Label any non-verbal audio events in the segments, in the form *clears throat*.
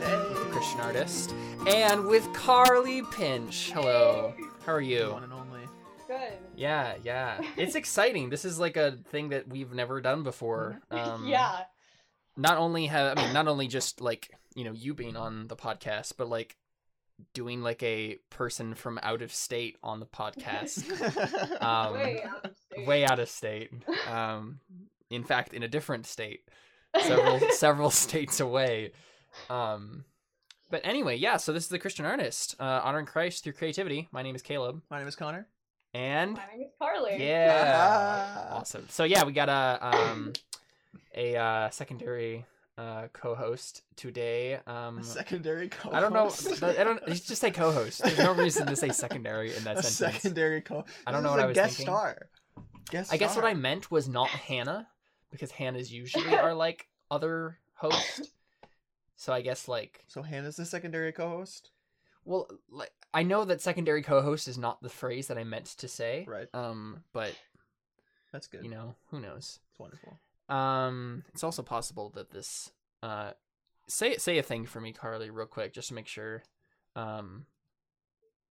live with the Christian artist and with Carly Pinch. Hello. How are you? One and only. Good. Yeah, yeah. It's exciting. This is like a thing that we've never done before. *laughs* Um, yeah. Not only have I mean, not only just like you know you being on the podcast, but like doing like a person from out of state on the podcast. *laughs* *laughs* Um, Way out of state. way out of state. Um, in fact, in a different state, several several states away. Um, but anyway, yeah. So this is the Christian artist, uh, honoring Christ through creativity. My name is Caleb, My name is Connor. and My name is Carly. yeah, Ah. awesome. So yeah, we got a um, a uh, secondary uh, co-host today. Um, A secondary co host. I don't know. I don't. You just say co-host. There's no reason to say secondary in that *laughs* A sentence. secondary co host I don't know is what a I was guest thinking. star. Guest I guess what star. I meant was not Hannah, because Hannah's usually our like other host. So I guess like, So Hannah's the secondary co-host, well, like I know that secondary co-host is not the phrase that I meant to say. right? Um, but That's good. you know, who knows? it's wonderful. Um, it's also possible that this uh, say say a thing for me, Carly, real quick, just to make sure. Um,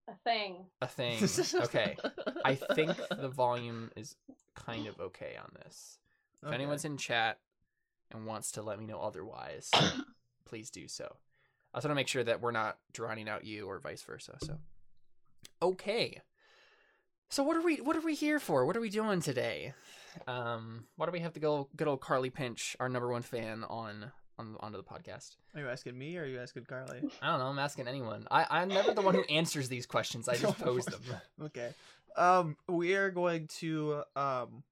A thing. a thing. Okay, *laughs* I think the volume is kind of okay on this. If Okay. anyone's in chat and wants to let me know otherwise, *coughs* please do so. I just want to make sure that we're not drowning out you or vice versa. So, okay. So what are we what are we here for? What are we doing today? Um, why do we have to go good old Carly Pinch, our number one fan, on on onto the podcast? Are you asking me or are you asking Carly? I don't know. I'm asking anyone. I I'm never the one who answers these questions. I just pose them. *laughs* okay. Um, we are going to um.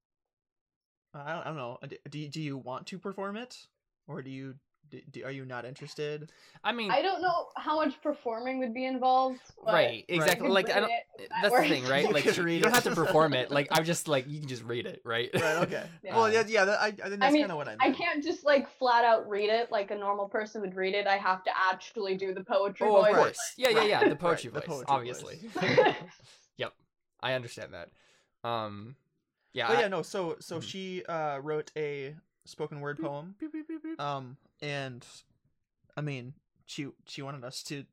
I don't, I don't know. Do do you want to perform it, or do you do, do, are you not interested? I mean, I don't know how much performing would be involved. but right? Exactly. Like I don't. it, that That's the thing, right? *laughs* You Like could you read don't have to perform it. Like I'm just like you can just read it, right? Right. Okay. *laughs* Yeah. Well, yeah, yeah. I, I think that's mean, kind of what I meant. I can't just like flat out read it like a normal person would read it. I have to actually do the poetry Oh, of course. Yeah, yeah, yeah. The Right, poetry the voice, poetry obviously. voice. *laughs* yep, I understand that. Um, yeah, But I- yeah, no. So so Mhm. she uh wrote a spoken word poem. Um, and I mean, she she wanted us to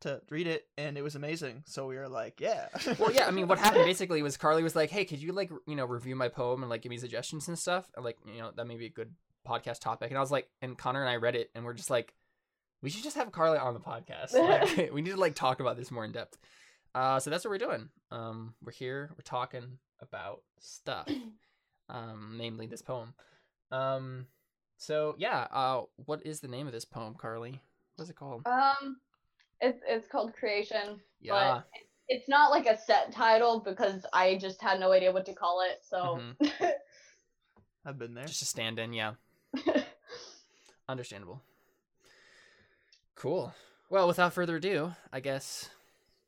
to read it, and it was amazing. So we were like, yeah. *laughs* well, yeah. I mean, what happened *laughs* basically was Carly was like, "Hey, could you like you know review my poem and like give me suggestions and stuff? And, like you know that may be a good podcast topic." And I was like, and Connor and I read it, and we're just like, we should just have Carly on the podcast. *laughs* Like, we need to like talk about this more in depth. Uh, so that's what we're doing. Um, we're here. We're talking about stuff. *clears throat* um, namely this poem. Um, so yeah, uh, what is the name of this poem, Carly? What's it called? Um, it's it's called Creation, Yeah. but it- it's not like a set title because I just had no idea what to call it. So *laughs* I've been there. Just a stand-in, yeah. *laughs* Understandable. Cool. Well, without further ado, I guess.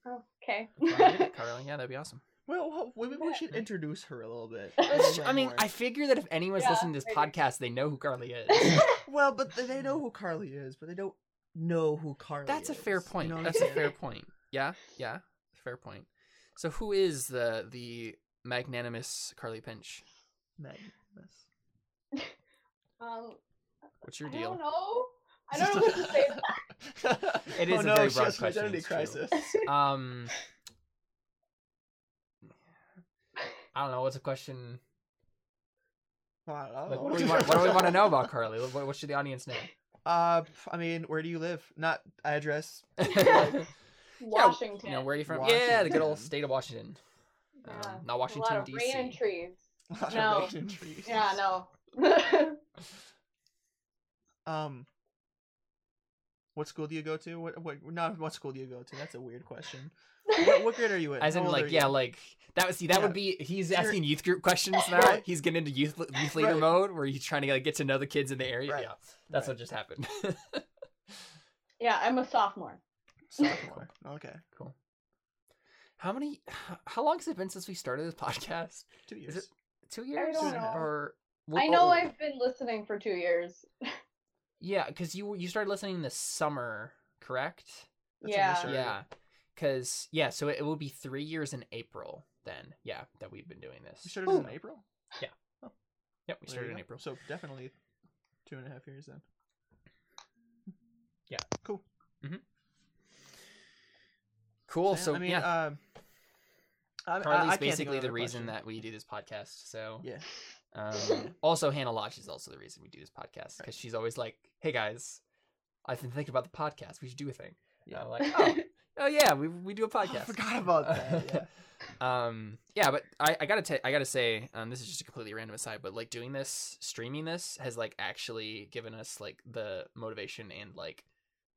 okay. if you wanna read it, Carly, yeah, that'd be awesome. Well, well, maybe we should introduce her a little bit. *laughs* Let's- I mean, I figure that if anyone's Yeah, listening to this maybe. podcast, they know who Carly is. *laughs* well, but they know who Carly is, but they don't know who Carly That's a is. fair You point. know That's a fair point. Yeah, yeah, fair point. So, who is the the magnanimous Carly Pinch? Magnus. *laughs* um, What's your deal? I deal? don't know. I don't know what to say. to that. It oh a no, very she broad has an question, identity crisis. Um, I don't know. What's a question? I don't know. Like, what, do we want, what do we want to know about Carly? What, what should the audience know? Uh, I mean, where do you live? Not address. *laughs* Washington. You know, where are you from? Yeah, the good old Washington. state of Washington. Yeah. Um, not A lot Washington of D.C. rain and trees. A lot of No. rain and trees. Yeah, no. *laughs* Um, what school do you go to? What what not what school do you go to? That's a weird question. *laughs* What, what grade are you in? As How in, like, yeah, you? like that would see that Yeah. would be he's You're- asking youth group questions *laughs* now. Right. He's getting into youth youth leader Right. mode where he's trying to like get to know the kids in the area. Right. Yeah, that's Right. what just happened. *laughs* yeah, I'm a sophomore. sophomore. Okay, cool. How many? How long has it been since we started this podcast? two Is years. it two years? don't know. Or I oh, know oh, I've been listening for two years. Yeah, because you you started listening this summer, correct? That's yeah. Yeah, because yeah, so it, it will be three years in April. Then yeah, that we've been doing this. We started this in April. Yeah. Yep, we Well, there started in go. April. So definitely two and a half years then. Yeah. Cool. Cool. So, I mean, yeah, um, I, Carly's I, I can't think of basically the reason question. that we do this podcast. So, Yeah. Um, *laughs* also Hannah Lodge is also the reason we do this podcast because she's always like, "Hey guys, I've been thinking about the podcast. We should do a thing." Yeah. I'm like, "Oh, *laughs* oh yeah, we we do a Oh, I podcast." forgot about that. Yeah. *laughs* um yeah but i i gotta ta- i gotta say um this is just a completely random aside but like doing this streaming this has like actually given us like the motivation and like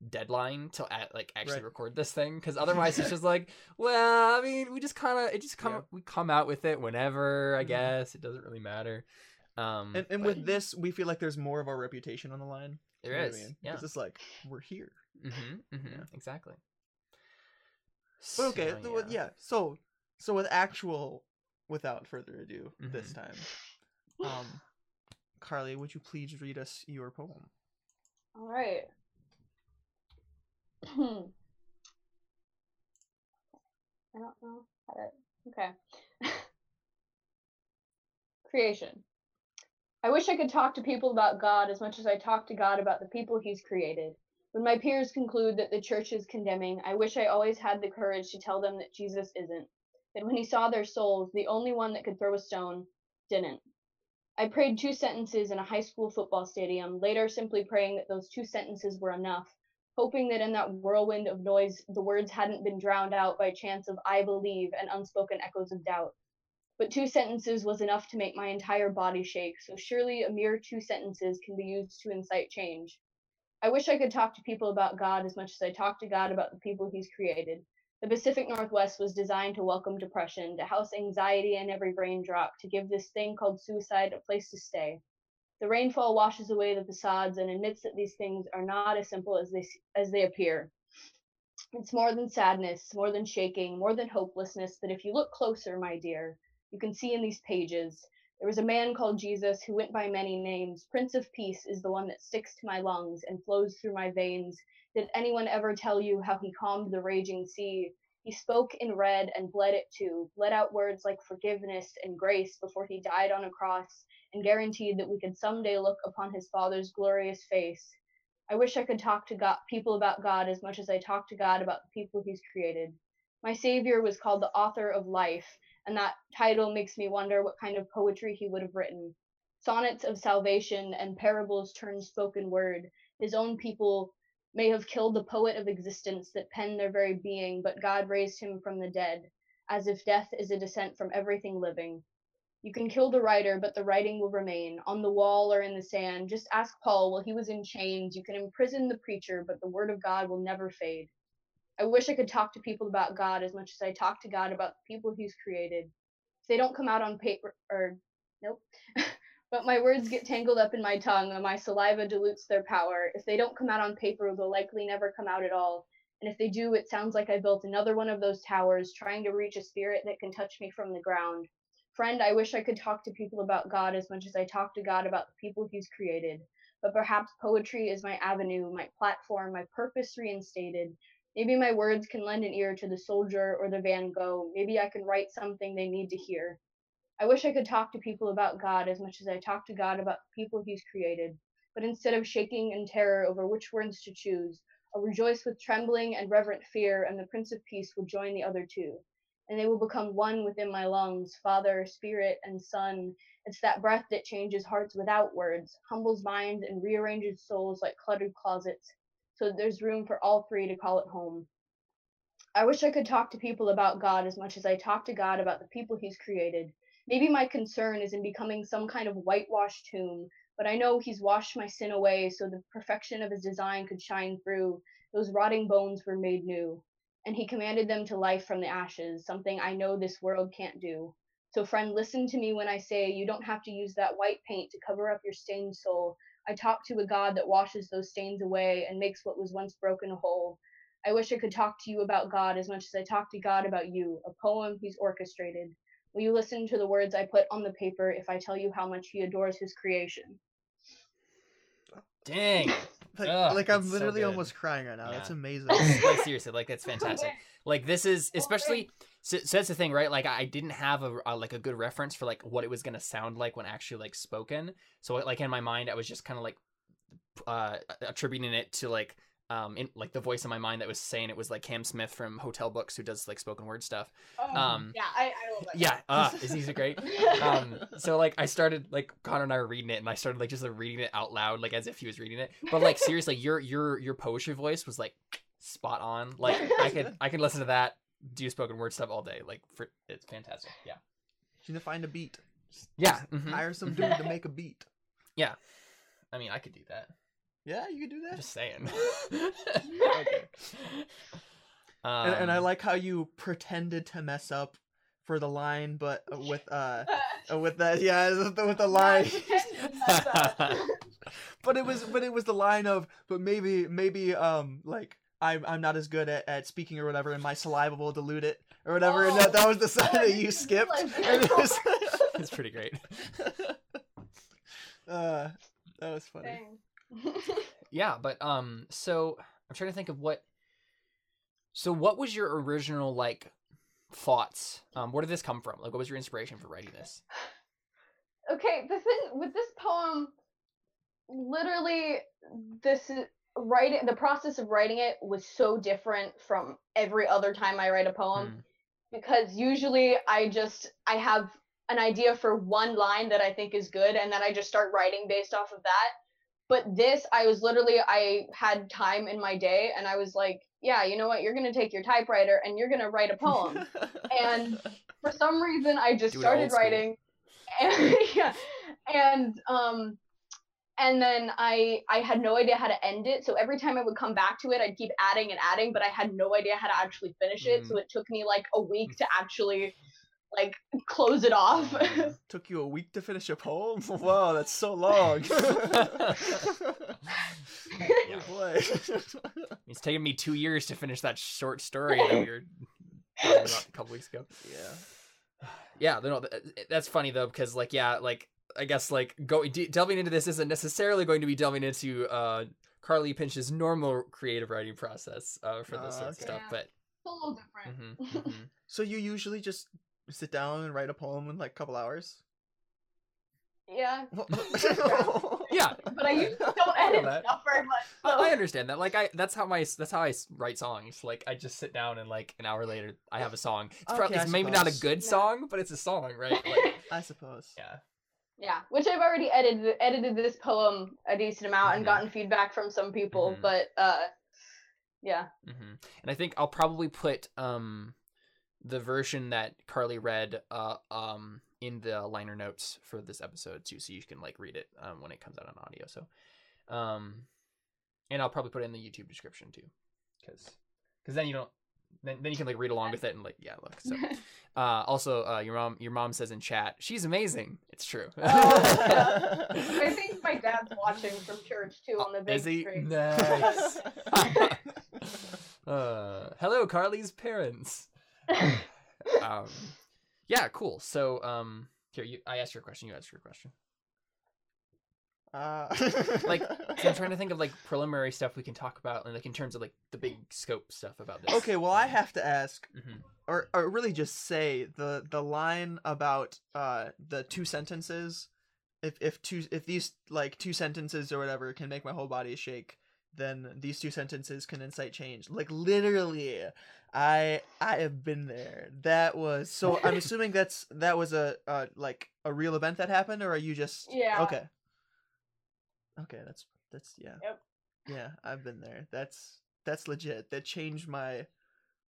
deadline to at, like actually Right. record this thing because otherwise it's just like *laughs* well i mean we just kind of it just come Yeah. we come out with it whenever i Mhm. guess it doesn't really matter um And, and but with this, we feel like there's more of our reputation on the line. there you know what is I mean? yeah It's just like we're here. mm-hmm, mm-hmm, Yeah. exactly But okay, So, so, yeah. yeah. So so with actual, without further ado, this Mhm. time, *sighs* um, Carly, would you please read us your poem? All right. I don't know how to. Okay. *laughs* Creation. I wish I could talk to people about God as much as I talk to God about the people He's created. When my peers conclude that the church is condemning, I wish I always had the courage to tell them that Jesus isn't. That when He saw their souls, the only one that could throw a stone didn't. I prayed two sentences in a high school football stadium, later simply praying that those two sentences were enough, hoping that in that whirlwind of noise the words hadn't been drowned out by chants of I believe and unspoken echoes of doubt. But two sentences was enough to make my entire body shake, so surely a mere two sentences can be used to incite change. I wish I could talk to people about God as much as I talk to God about the people He's created. The Pacific Northwest was designed to welcome depression, to house anxiety in every raindrop, to give this thing called suicide a place to stay. The rainfall washes away the facades and admits that these things are not as simple as they as they appear. It's more than sadness, more than shaking, more than hopelessness that if you look closer, my dear, you can see in these pages. There was a man called Jesus who went by many names. Prince of Peace is the one that sticks to my lungs and flows through my veins. Did anyone ever tell you how he calmed the raging sea? He spoke in red and bled it too, bled out words like forgiveness and grace before he died on a cross and guaranteed that we could someday look upon his Father's glorious face. I wish I could talk to God, people about God as much as I talk to God about the people he's created. My Savior was called the author of life, and that title makes me wonder what kind of poetry he would have written. Sonnets of salvation and parables turned spoken word. His own people may have killed the poet of existence that penned their very being, but God raised him from the dead, as if death is a descent from everything living. You can kill the writer, but the writing will remain on the wall or in the sand. Just ask Paul while he was in chains. You can imprison the preacher, but the word of God will never fade. I wish I could talk to people about God as much as I talk to God about the people he's created. If they don't come out on paper, or nope. *laughs* but my words get tangled up in my tongue, and my saliva dilutes their power. If they don't come out on paper, they'll likely never come out at all. And if they do, it sounds like I built another one of those towers, trying to reach a spirit that can touch me from the ground. Friend, I wish I could talk to people about God as much as I talk to God about the people He's created. But perhaps poetry is my avenue, my platform, my purpose reinstated. Maybe my words can lend an ear to the soldier or the Van Gogh. Maybe I can write something they need to hear. I wish I could talk to people about God as much as I talk to God about the people He's created. But instead of shaking in terror over which words to choose, I'll rejoice with trembling and reverent fear, and the Prince of Peace will join the other two. And they will become one within my lungs, Father, Spirit, and Son. It's that breath that changes hearts without words, humbles minds, and rearranges souls like cluttered closets, so that there's room for all three to call it home. I wish I could talk to people about God as much as I talk to God about the people He's created. Maybe my concern is in becoming some kind of whitewashed tomb, but I know He's washed my sin away so the perfection of His design could shine through. Those rotting bones were made new, and He commanded them to life from the ashes, something I know this world can't do. So, friend, listen to me when I say you don't have to use that white paint to cover up your stained soul. I talk to a God that washes those stains away and makes what was once broken whole. I wish I could talk to you about God as much as I talk to God about you, a poem He's orchestrated. Will you listen to the words I put on the paper if I tell you how much He adores His creation? Dang. *laughs* Like, Ugh, like I'm it's so literally almost crying right now. That's amazing. *laughs* like *laughs* seriously, like that's fantastic. Like this is especially so, so that's the thing, right? Like I didn't have a, a like a good reference for like what it was gonna sound like when actually like spoken. So like in my mind, I was just kind of like uh attributing it to like um, in like the voice in my mind that was saying it was like Cam Smith from Hotel Books who does like spoken word stuff. Oh, Um, yeah, I, I love that. Yeah, uh, *laughs* is he great? Um, *laughs* so like I started like Connor and I were reading it, and I started like just like, reading it out loud, like as if he was reading it. But like seriously, your your your poetry voice was like spot on. Like I could I could listen to that, do spoken word stuff all day. Like for it's fantastic. Yeah. You need to find a beat. Yeah. mhm. Hire some dude to make a beat. Yeah. I mean, I could do that. Yeah, you could do I'm that. just saying. *laughs* Okay. *laughs* and, and I Um, like how you pretended to mess up for the line, but with uh uh, with that yeah *laughs* with the, with the line. but it was but it was the line of but maybe maybe um like I'm I'm not as good at, at speaking or whatever, and my saliva will dilute it or whatever. and that, that was the side that you skipped. Like- it was- it's pretty great. uh, that was funny. Dang. *laughs* Yeah, but um, so I'm trying to think of what. So, what was your original like thoughts? Um, where did this come from? Like, what was your inspiration for writing this? okay, the thing with this poem, literally, this is writing. The process of writing it was so different from every other time I write a poem. Hmm. because usually I just I have an idea for one line that I think is good and then I just start writing based off of that. But this I was literally I had time in my day and I was like, yeah, you know what? You're going to take your typewriter and you're going to write a poem. and *laughs* for some reason I just Do started writing and *laughs* yeah, and um and then I I had no idea how to end it. So every time I would come back to it, I'd keep adding and adding, but I had no idea how to actually finish it. So it took me like a week to actually like close it off. *laughs* Took you a week to finish a poem? *laughs* Wow, that's so long. *laughs* Yeah. Boy. It's taken me two years to finish that short story that we were talking about a couple weeks ago. yeah. *sighs* Yeah, no, that's funny though because like yeah, like I guess like go de- delving into this isn't necessarily going to be delving into uh Carly Pinch's normal creative writing process uh for this Ah, sort of okay. stuff, Yeah. but It's a little different. mhm, mhm. So you usually just sit down and write a poem in like a couple hours? Yeah, *laughs* *laughs* yeah, but I usually *laughs* don't edit that. stuff very much. I, So. I understand that. Like I, that's how my that's how I write songs. Like I just sit down and like an hour later, I have a song. It's, Okay, I it's maybe not a good Yeah. song, but it's a song, right? Like, I suppose. yeah. Yeah, which I've already edited edited this poem a decent amount Mhm. and gotten feedback from some people, Mhm. but uh yeah. hmm And I think I'll probably put um the version that Carly read uh um in the liner notes for this episode too, so you can like read it um when it comes out on audio. So, um, and I'll probably put it in the YouTube description too, because because then you don't then, then you can like read along with it and like yeah look so *laughs* uh also uh your mom your mom says in chat she's amazing it's true *laughs* Oh, *laughs* I think my dad's watching from church too on the big Is he? screen. Nice. uh, hello, Carly's parents. Um, yeah, cool. So, um, here, you, I asked your question. You asked your question. Uh, Like, So I'm trying to think of like *laughs* preliminary stuff we can talk about, and like in terms of like the big scope stuff about this. okay, well, I have to ask, Mhm. or or really just say the the line about uh the two sentences. If if two if these like two sentences or whatever can make my whole body shake, then these two sentences can incite change. Like literally, I I have been there. That was so. I'm *laughs* assuming that's that was a uh like a real event that happened, or are you just Yeah. Okay. Okay, that's that's yeah. Yep. Yeah, I've been there. That's that's legit. That changed my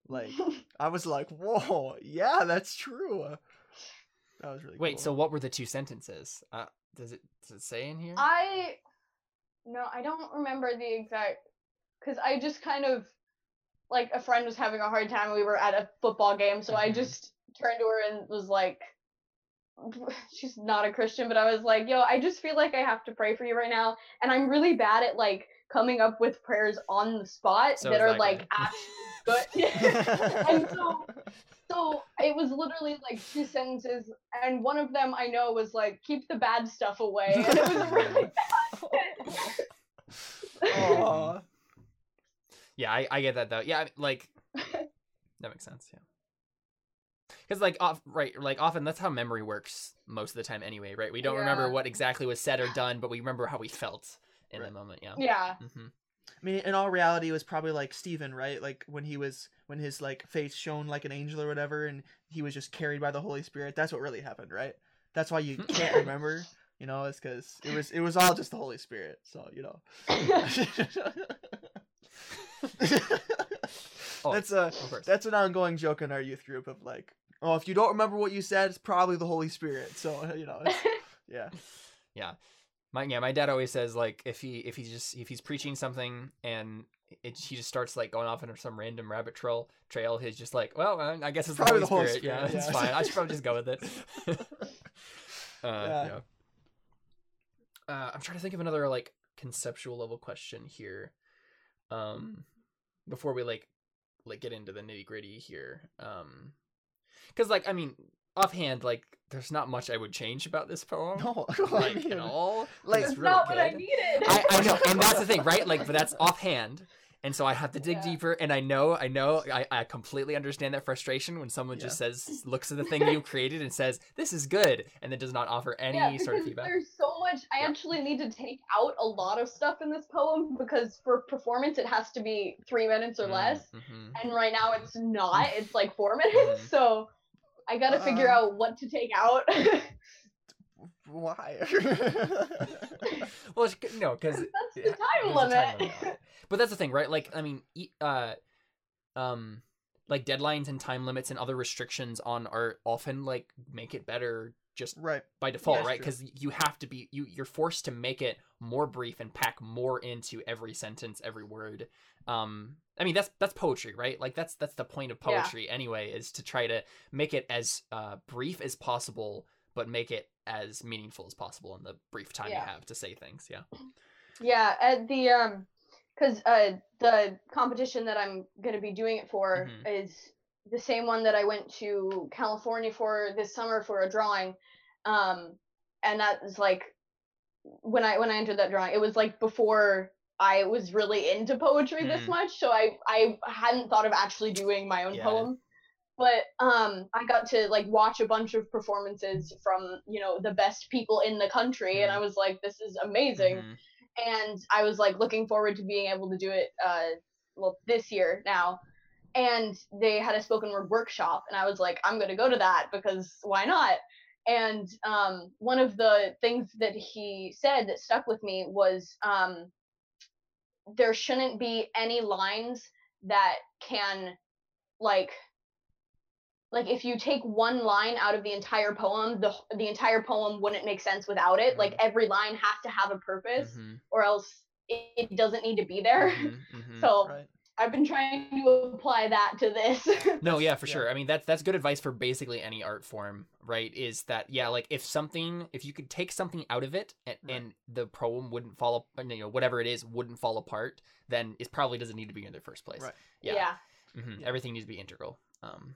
like *laughs* I was like, "Whoa, yeah, that's true." That was really Wait, cool. so what were the two sentences? Uh, does it does it say in here? I no, I don't remember the exact because I just kind of like a friend was having a hard time. We were at a football game, so I Mhm. just turned to her and was like, *laughs* "She's not a Christian," but I was like, "Yo, I just feel like I have to pray for you right now, and I'm really bad at like coming up with prayers on the spot So that are like good." *laughs* *laughs* and so so it was literally like two sentences and one of them i know was like keep the bad stuff away and it was really Aw. Yeah, I, I get that though. Yeah, like *laughs* that makes sense. Yeah, because like off right, like often that's how memory works most of the time anyway, right? We don't remember what exactly was said or done, but we remember how we felt in Right. the moment. Yeah. yeah hmm I mean, in all reality, it was probably like Stephen, right? Like when he was when his like face shone like an angel or whatever, and he was just carried by the Holy Spirit. That's what really happened, right? That's why you can't *laughs* remember. You know, it's because it was it was all just the Holy Spirit. So you know. *coughs* Oh, that's a that's an ongoing joke in our youth group of like, oh, if you don't remember what you said, it's probably the Holy Spirit. So *laughs* you know, it's, *laughs* yeah. my yeah, my dad always says like if he if he's just if he's preaching something and it, he just starts like going off into some random rabbit trail trail, he's just like, well, I, I guess it's Probably the Holy, the Holy Spirit. Yeah, Spirit, it's fine. I should probably just go with it. *laughs* uh, Yeah. yeah. Uh, I'm trying to think of another like conceptual level question here. Um, before we like like get into the nitty gritty here. Um, because like I mean, offhand, like there's not much I would change about this poem. No, *laughs* like I mean, at all. like- it's That's really not what I good. needed. I, I know, *laughs* and that's the thing, right? Like, but that's offhand, and so I have to dig Yeah. deeper. And I know, I know, I, I completely understand that frustration when someone just says, *laughs* looks at the thing you created and says, "This is good," and then does not offer any yeah, sort of because feedback. There's so much. I Yeah. actually need to take out a lot of stuff in this poem because for performance it has to be three minutes or less, Mm-hmm. and right now it's not. It's like four *laughs* minutes. Mhm. So I gotta figure Uh, out what to take out. *laughs* Why? *laughs* Well, no, because That's the time limit. time limit but that's the thing, right? Like, I mean, e- uh, um, like deadlines and time limits and other restrictions on art often like make it better just right. by default, that's right? Because you have to be you you're forced to make it more brief and pack more into every sentence, every word. Um, I mean that's that's poetry, right? Like that's that's the point of Yeah. poetry anyway, is to try to make it as uh, brief as possible, but make it as meaningful as possible in the brief time Yeah. you have to say things. Yeah. Yeah, at the um, because uh, the competition that I'm gonna be doing it for Mhm. is the same one that I went to California for this summer for a drawing, um, and that was like when I when I entered that drawing, it was like before I was really into poetry this Mm. much, so I I hadn't thought of actually doing my own Yeah. poem. But um, I got to like watch a bunch of performances from you know the best people in the country, and I was like, this is amazing Mhm. and I was like looking forward to being able to do it uh well this year now. And they had a spoken word workshop and I was like I'm going to go to that because why not? And um one of the things that he said that stuck with me was um there shouldn't be any lines that can like like if you take one line out of the entire poem the the entire poem wouldn't make sense without it like every line has to have a purpose Mhm. or else it, it doesn't need to be there. Mhm. *laughs* Mhm. So Right. I've been trying to apply that to this. *laughs* No, yeah, for Yeah. sure. I mean, that's that's good advice for basically any art form, right? Is that yeah, like if something, if you could take something out of it and, Right. and the poem wouldn't fall, ap- you know, whatever it is wouldn't fall apart, then it probably doesn't need to be in the first place. Right. Yeah. yeah. hmm Yeah. Everything needs to be integral. Um,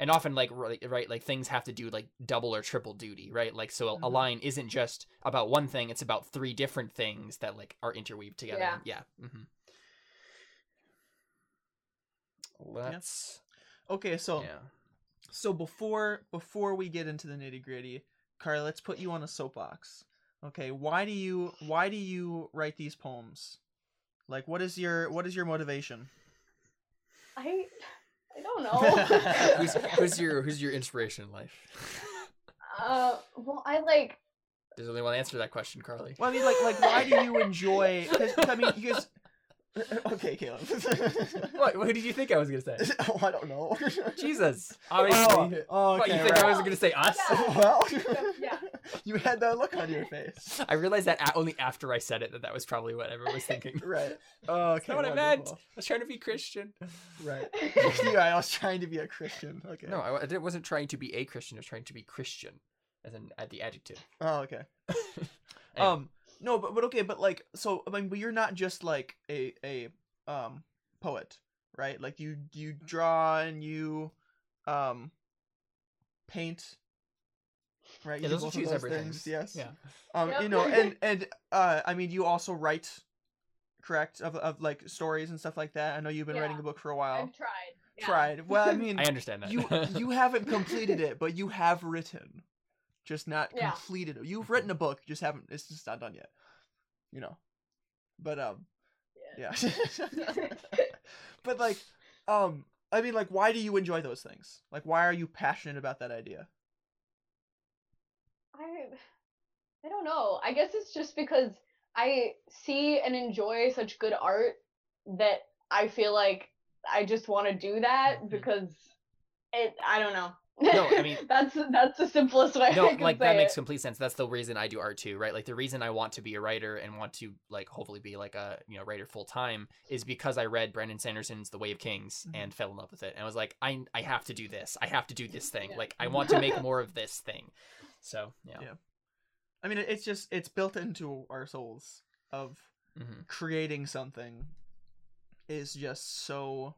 and often like right, right, like things have to do like double or triple duty, right? Like so, a- a line isn't just about one thing; it's about three different things that like are interweaved together. Yeah. Yeah. hmm Let's. Okay, so Yeah. so before before we get into the nitty gritty, Carly, let's put you on a soapbox. Okay, why do you why do you write these poems? Like, what is your what is your motivation? I I don't know. *laughs* who's who's your who's your inspiration in life? uh well I like There's only one answer to that question, Carly. Well, I mean, like like why do you *laughs* enjoy? Cause, I mean, you guys. *laughs* Okay, Caleb. What? What did you think I was gonna say? oh, I don't know. Jesus. Oh, Obviously. oh, What, okay. you think I right. was gonna say us? Yeah. well, Yeah. You had that look on your face. I realized that only after I said it that that was probably what everyone was thinking. *laughs* Right. *laughs* Oh, okay. That's what I meant. I was trying to be Christian. Right. *laughs* yeah, I was trying to be a Christian. Okay. No, I, I wasn't trying to be a Christian. I was trying to be Christian, as in at the adjective. Oh, okay. Anyway. Um, no, but but okay, but like, so I mean, but you're not just like a a um poet, right? Like you you draw and you um paint, right? yeah, do those are both two of separate things, things. Yes. Yeah. Um, Yep. you know, and and uh, I mean, you also write, correct? Of of like stories and stuff like that. I know you've been Yeah. writing a book for a while. I've tried. Yeah. Tried. Well, I mean, *laughs* I understand that. you you haven't completed it, but you have written, just not Yeah. completed. it. You've written a book, just haven't. It's just not done yet. You know, but um, Yeah. *laughs* but like, um, I mean, like, why do you enjoy those things? Like, why are you passionate about that idea? I I don't know. I guess it's just because I see and enjoy such good art that I feel like I just want to do that Mhm. because it I don't know. No, I mean- *laughs* that's that's the simplest way no I can like that makes complete sense that's the reason i do art too right like the reason i want to be a writer and want to like hopefully be like a you know writer full time is because i read brandon sanderson's the way of kings Mhm. and fell in love with it and i was like i i have to do this i have to do this thing Yeah. like i *laughs* want to make more of this thing so yeah, Yeah. I mean, it's just it's built into our souls of hmm creating something is just so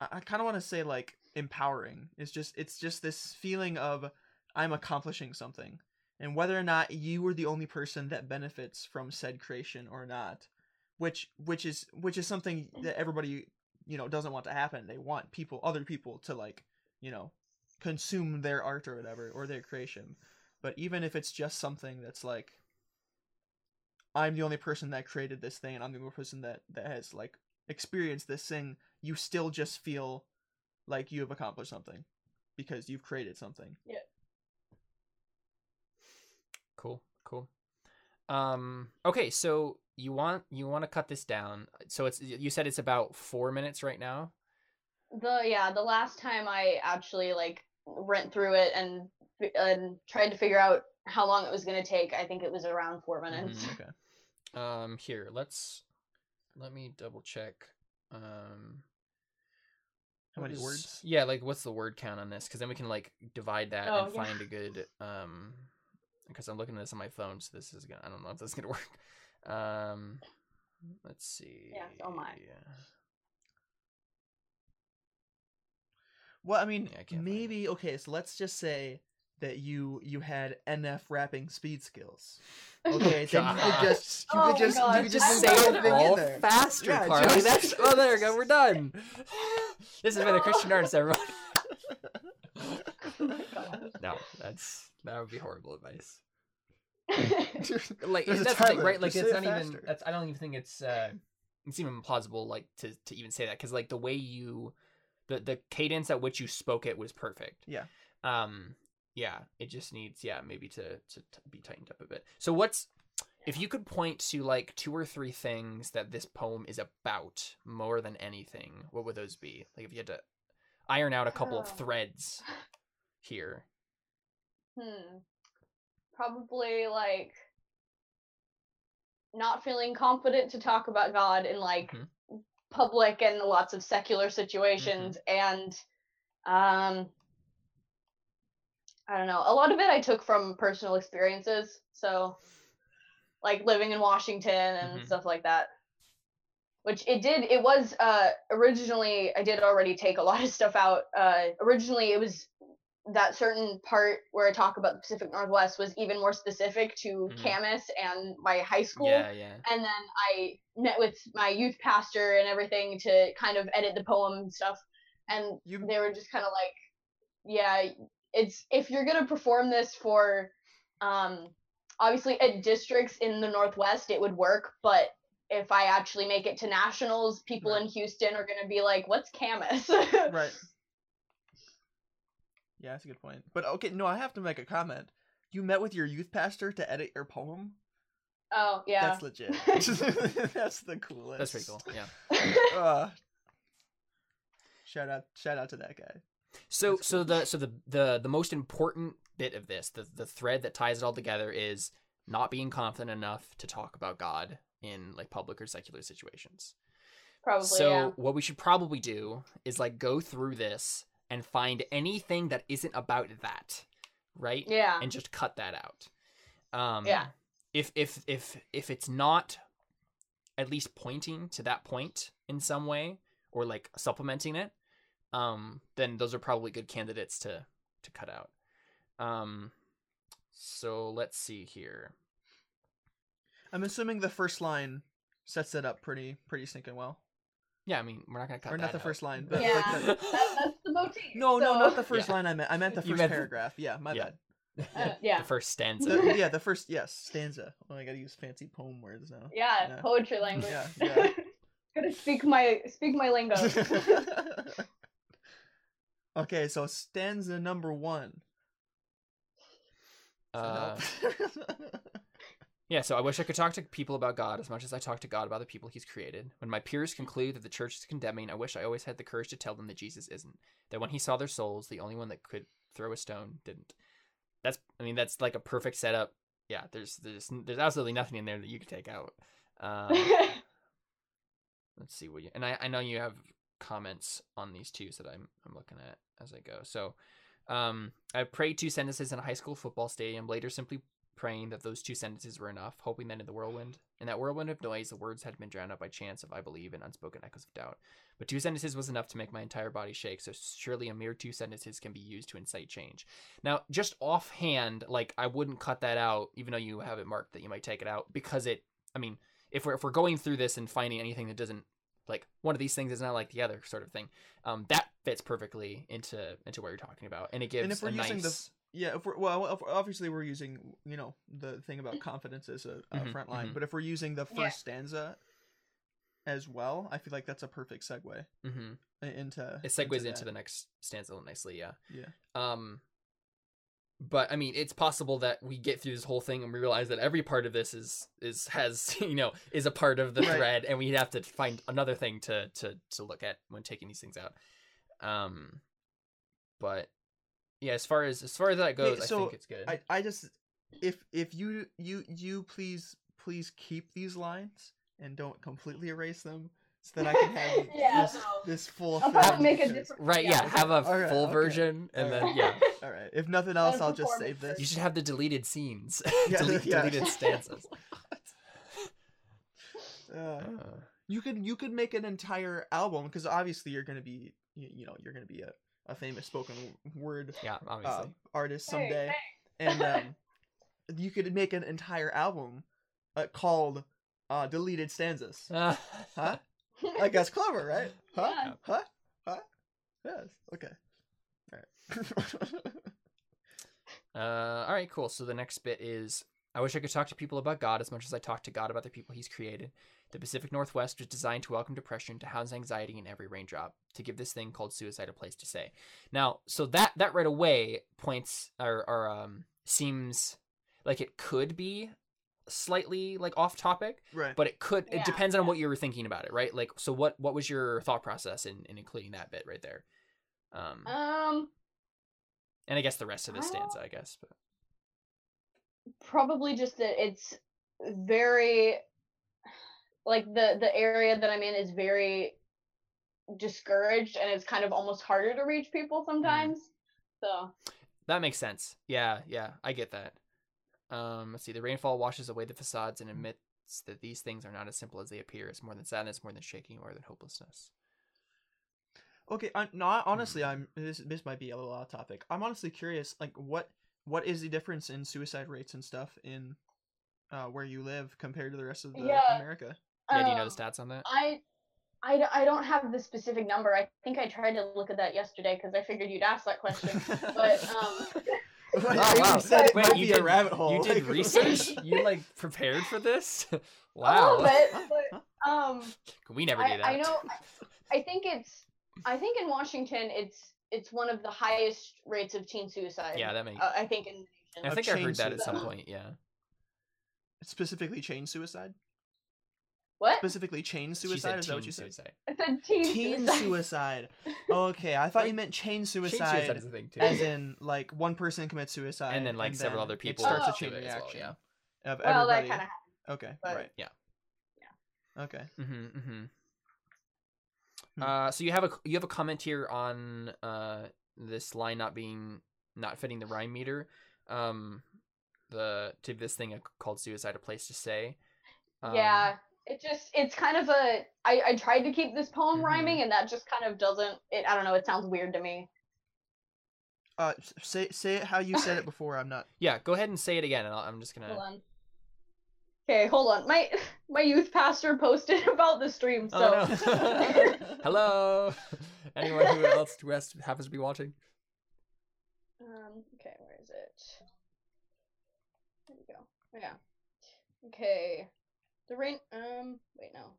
I, I kind of want to say like empowering. It's just it's just this feeling of I'm accomplishing something. And whether or not you were the only person that benefits from said creation or not, which which is which is something that everybody, you know, doesn't want to happen. They want people other people to like, you know, consume their art or whatever or their creation. But even if it's just something that's like I'm the only person that created this thing, and I'm the only person that that has like experienced this thing. You still just feel like you have accomplished something because you've created something. Yeah. Cool cool um okay so you want you want to cut this down so it's you said it's about four minutes right now The yeah, the last time I actually like went through it and and tried to figure out how long it was going to take, I think it was around 4 minutes. Mhm. Okay. Um, here, let's let me double check. Um, How many is- words? Yeah, like what's the word count on this? Because then we can like divide that Oh, and yeah. find a good. Um, because I'm looking at this on my phone, so this is gonna. I don't know if this is gonna *laughs* work. Um, let's see. Yeah, so am I. Well, I mean, Yeah, I can't find it. maybe okay. So let's just say that you you had NF rapping speed skills. *laughs* Okay, then you could just you Oh could my just gosh, you could just I say say it everything in all there. faster, Yeah, Carly. just- That's oh, there we go. We're done. *laughs* This has been a Christian artist, *laughs* everyone. Oh no, that's that would be horrible advice. Like a that's the thing, right? Like just it's not it even. That's I don't even think it's. uh It's even plausible, like to to even say that because like the way you, the the cadence at which you spoke it was perfect. Yeah. Um. Yeah. It just needs yeah maybe to to t- be tightened up a bit. So what's if you could point to like two or three things that this poem is about more than anything, what would those be? Like if you had to iron out a couple of Oh. threads *sighs* here. Hmm. Probably like not feeling confident to talk about God in like Mhm. Public and lots of secular situations and um I don't know. A lot of it I took from personal experiences. So like living in Washington and Mhm. stuff like that. Which it did it was uh originally I did already take a lot of stuff out. Uh originally it was that certain part where I talk about the Pacific Northwest was even more specific to Mhm. Camas and my high school. Yeah. Yeah. And then I met with my youth pastor and everything to kind of edit the poem and stuff. And You they were just kind of like, yeah, it's if you're gonna perform this for, um, obviously at districts in the Northwest, it would work, but if I actually make it to nationals, people Right. in Houston are gonna be like, "What's Camas?" *laughs* right. Yeah, that's a good point. But okay, no, I have to make a comment. You met with your youth pastor to edit your poem. Oh yeah. That's legit. *laughs* *laughs* that's the coolest. That's pretty cool. Yeah. Uh, shout out, shout out to that guy. So That's so cool. the so the the the most important bit of this, the the thread that ties it all together is not being confident enough to talk about God in like public or secular situations. Probably so yeah. what we should probably do is like go through this and find anything that isn't about that, right? Yeah. And just cut that out. Um Yeah. If if if if it's not at least pointing to that point in some way or like supplementing it, um, then those are probably good candidates to to cut out. Um, so let's see here. I'm assuming the first line sets it up pretty, pretty stinking well. Yeah, I mean we're not gonna cut or not the out. first line, but Yeah. like the... that, that's the *laughs* motif. no, no, not the first Yeah. line. I meant, I meant the first meant the- paragraph. Yeah, my Yeah. bad. *laughs* Uh, yeah. the first stanza. The- yeah, the *laughs* first yes stanza. Oh, I gotta use fancy poem words now. Yeah, Yeah. poetry language. Yeah, yeah. Gotta speak my speak my lingo. okay, so stanza number one. Uh, yeah, so I wish I could talk to people about God as much as I talk to God about the people He's created. When my peers conclude that the church is condemning, I wish I always had the courage to tell them that Jesus isn't. That when He saw their souls, the only one that could throw a stone didn't. That's, I mean, that's like a perfect setup. Yeah, there's there's there's absolutely nothing in there that you could take out. Um, *laughs* let's see what you and I, I know you have comments on these two that I'm I'm looking at as I go. So um I prayed two sentences in a high school football stadium, later simply praying that those two sentences were enough, hoping that in the whirlwind in that whirlwind of noise the words had been drowned out by chance of I believe and unspoken echoes of doubt. But two sentences was enough to make my entire body shake, so surely a mere two sentences can be used to incite change. Now, just offhand, like I wouldn't cut that out, even though you have it marked that you might take it out, because it I mean, if we're if we're going through this and finding anything that doesn't like one of these things is not like the other sort of thing um that fits perfectly into into what you're talking about and it gives And if we're a using the- nice Yeah, if we're well, if- obviously we're using you know the thing about confidence as a, a Mhm, front line, mhm. but if we're using the first Yeah. stanza as well, I feel like that's a perfect segue hmm into. it segues into, that. the next stanza nicely yeah Yeah. um but i mean it's possible that we get through this whole thing and we realize that every part of this is is has *laughs* you know is a part of the Right. thread and we'd have to find another thing to to to look at when taking these things out um but yeah as far as as far as that goes i so think it's good I I just if if you you you please please keep these lines and don't completely erase them so that I can have *laughs* Yeah, this no. this full I'll thing. make a different. Right, yeah, have a Alright, full okay. version and then yeah. *laughs* All right. If nothing else, I'll just save this. You should have the deleted scenes. *laughs* Yeah, Delete, yeah. Deleted stanzas. Uh, Uh, you could you could make an entire album because obviously you're gonna be you, you know you're gonna be a, a famous spoken word yeah, uh, artist someday, hey. and *laughs* um, you could make an entire album uh, called uh, "Deleted Stanzas." Uh, *laughs* Huh? I guess clever, right? *laughs* Huh? Yeah. Huh? Huh? Yes. Okay. All right. Uh, all right, cool. So the next bit is I wish I could talk to people about God as much as I talk to God about the people He's created. The Pacific Northwest was designed to welcome depression, to house anxiety in every raindrop, to give this thing called suicide a place to stay. Now, so that that right away points or, or um seems like it could be slightly like off topic, right. but it could it Yeah, depends on yeah. what you were thinking about it, right? Like, so what what was your thought process in, in including that bit right there? Um, Um, and I guess the rest of the stanza, I guess. But. Probably just that it's very like the the area that I'm in is very discouraged and it's kind of almost harder to reach people sometimes. So That makes sense. Yeah, yeah, I get that. Um, let's see. The rainfall washes away the facades and admits that these things are not as simple as they appear. It's more than sadness, more than shaking, more than hopelessness. Okay, I, no, I- honestly, I'm this. This might be a little off topic. I'm honestly curious, like what what is the difference in suicide rates and stuff in uh, where you live compared to the rest of the Yeah. America? Yeah, do you know um, the stats on that? I, I, d- I don't have the specific number. I think I tried to look at that yesterday because I figured you'd ask that question. But um, *laughs* Like, Wow, you wow. said it Wait, might you be did a rabbit hole. You did *laughs* research. you like prepared for this? *laughs* Wow. a wow. little bit, but um, We never I, do that. I know. I, I think it's. I think in Washington, it's it's one of the highest rates of teen suicide. Yeah, that makes. uh, I think in the nation. I think I chain heard that at some point. Yeah. Specifically, chain suicide. what? Specifically, chain She suicide. said Is that what teen you said? suicide. I said teen, suicide. Teen suicide. suicide. Okay, I thought *laughs* you meant chain suicide. Chain suicide, suicide is a thing too. as in like one person commits suicide, and then like several then other it people starts Oh. a chain do it as well, reaction yeah. of Well, that kind of. Okay, but- right. Yeah. Yeah. Okay. Mm-hmm, mm-hmm. Hmm. Uh, so you have a you have a comment here on uh this line not being not fitting the rhyme meter. Um, the to this thing called suicide a place to stay. Um, yeah, it just it's kind of a. I I tried to keep this poem Mhm. rhyming, and that just kind of doesn't. It I don't know. It sounds weird to me. Uh, say say it how you said it *laughs* before. I'm not. Yeah. Go ahead and say it again, and I'll, I'm just gonna. On. Okay, hold on. My my youth pastor posted *laughs* about the stream, so Oh, no. *laughs* Hello. *laughs* Anyone who else who has, happens to be watching. um, okay, where is it? There we go. Yeah. Okay. The rain. Um. Wait. No.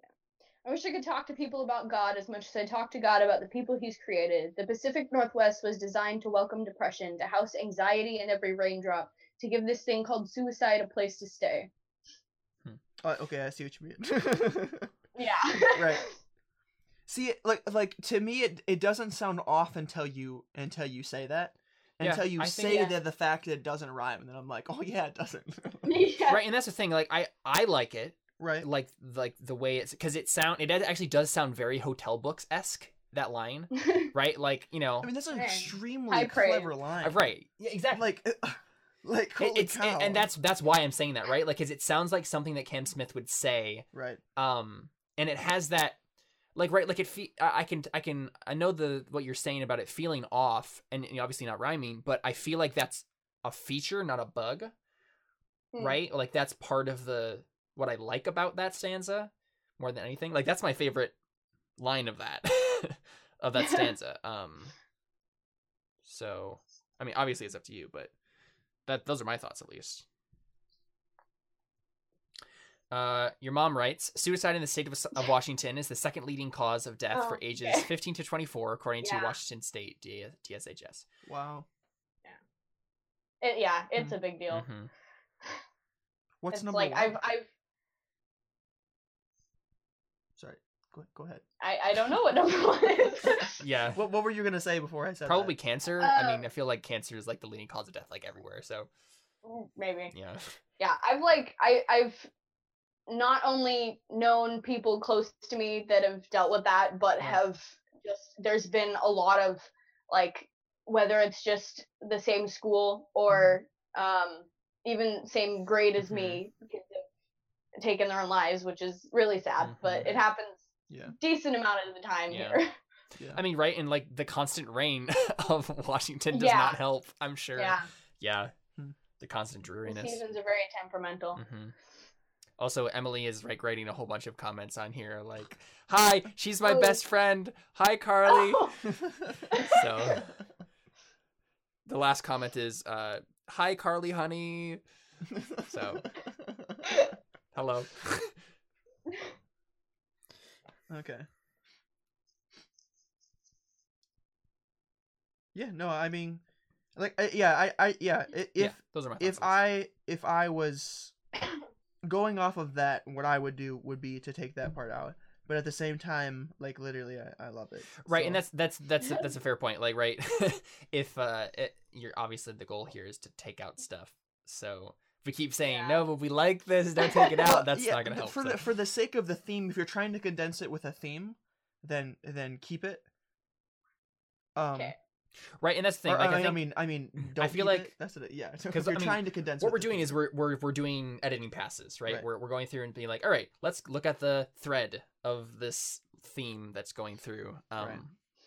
Yeah. I wish I could talk to people about God as much as I talk to God about the people He's created. The Pacific Northwest was designed to welcome depression, to house anxiety in every raindrop, to give this thing called suicide a place to stay. Uh, okay, I see what you mean. *laughs* Yeah. Right. *laughs* see, like like to me, it it doesn't sound off until you until you say that. Yeah, Until you I think- say Yeah. that the fact that it doesn't rhyme, and then I'm like, oh yeah, it doesn't. *laughs* yeah. Right, and that's the thing. Like I, I like it. right. Like like the way it's because it sound it actually does sound very hotel books esque. That line, right? Like you know, I mean, that's an Dang. extremely clever line. uh, right? Yeah, exactly. Like, uh, like holy it's cow. and that's that's why I'm saying that, right? Like, cause it sounds like something that Cam Smith would say, right. um, and it has that, like, right, like it. Fe- I I can, I can, I know the what you're saying about it feeling off, and you obviously not rhyming, but I feel like that's a feature, not a bug, Hmm. right? Like that's part of the what I like about that stanza more than anything. Like that's my favorite line of that *laughs* of that *laughs* stanza. Um, so I mean, obviously it's up to you, but that those are my thoughts at least. Uh, your mom writes, suicide in the state of, of Washington is the second leading cause of death Oh, for ages okay. 15 to 24, according Yeah. to Washington State D- DSHS. Wow. yeah, It- yeah, it's a big deal. Mhm. What's it's number like one? I've I've Sorry. Go, go ahead. I, I don't know what number one *laughs* is. Yeah, What What were you gonna say before I said probably that? cancer. I Uh, mean, I feel like cancer is like the leading cause of death, like everywhere. So Maybe. yeah, yeah i've like i i've not only known people close to me that have dealt with that but Right. have just there's been a lot of like whether it's just the same school or um even same grade as me kids have taken their own lives which is really sad but Mhm. it happens Yeah. decent amount of the time Yeah. here *laughs* Yeah. I mean, right, and like the constant rain *laughs* of Washington does Yeah. not help. I'm sure. yeah Yeah. Hmm. The constant the dreariness. seasons are very temperamental hmm Also, Emily is like writing a whole bunch of comments on here, like, "Hi, she's my Oh. best friend. Hi, Carly." Oh, *laughs* So- The last comment is, uh, "Hi, Carly, honey. So- Hello." Okay. Yeah. No. I mean, like, I, yeah. I. I. Yeah. If yeah, those are my if I if I was going off of that, what I would do would be to take that part out. But at the same time, like literally, I, I love it. right and So- that's that's that's that's a fair point like right *laughs* if uh it, you're obviously the goal here is to take out stuff so if we keep saying Yeah. no but we like this don't take it *laughs* out that's yeah, not gonna help For so. the for the sake of the theme, if you're trying to condense it with a theme, then then keep it. Um, Okay. right and that's the thing or, like, I, I, mean, I think mean, I mean, don't feel like- it. that's it. Yeah, *laughs* 'cause, because you're I mean, trying to condense. what we're doing theme. is we're, we're we're doing editing passes right, Right. We're, we're going through and being like all right let's look at the thread of this theme that's going through um Right.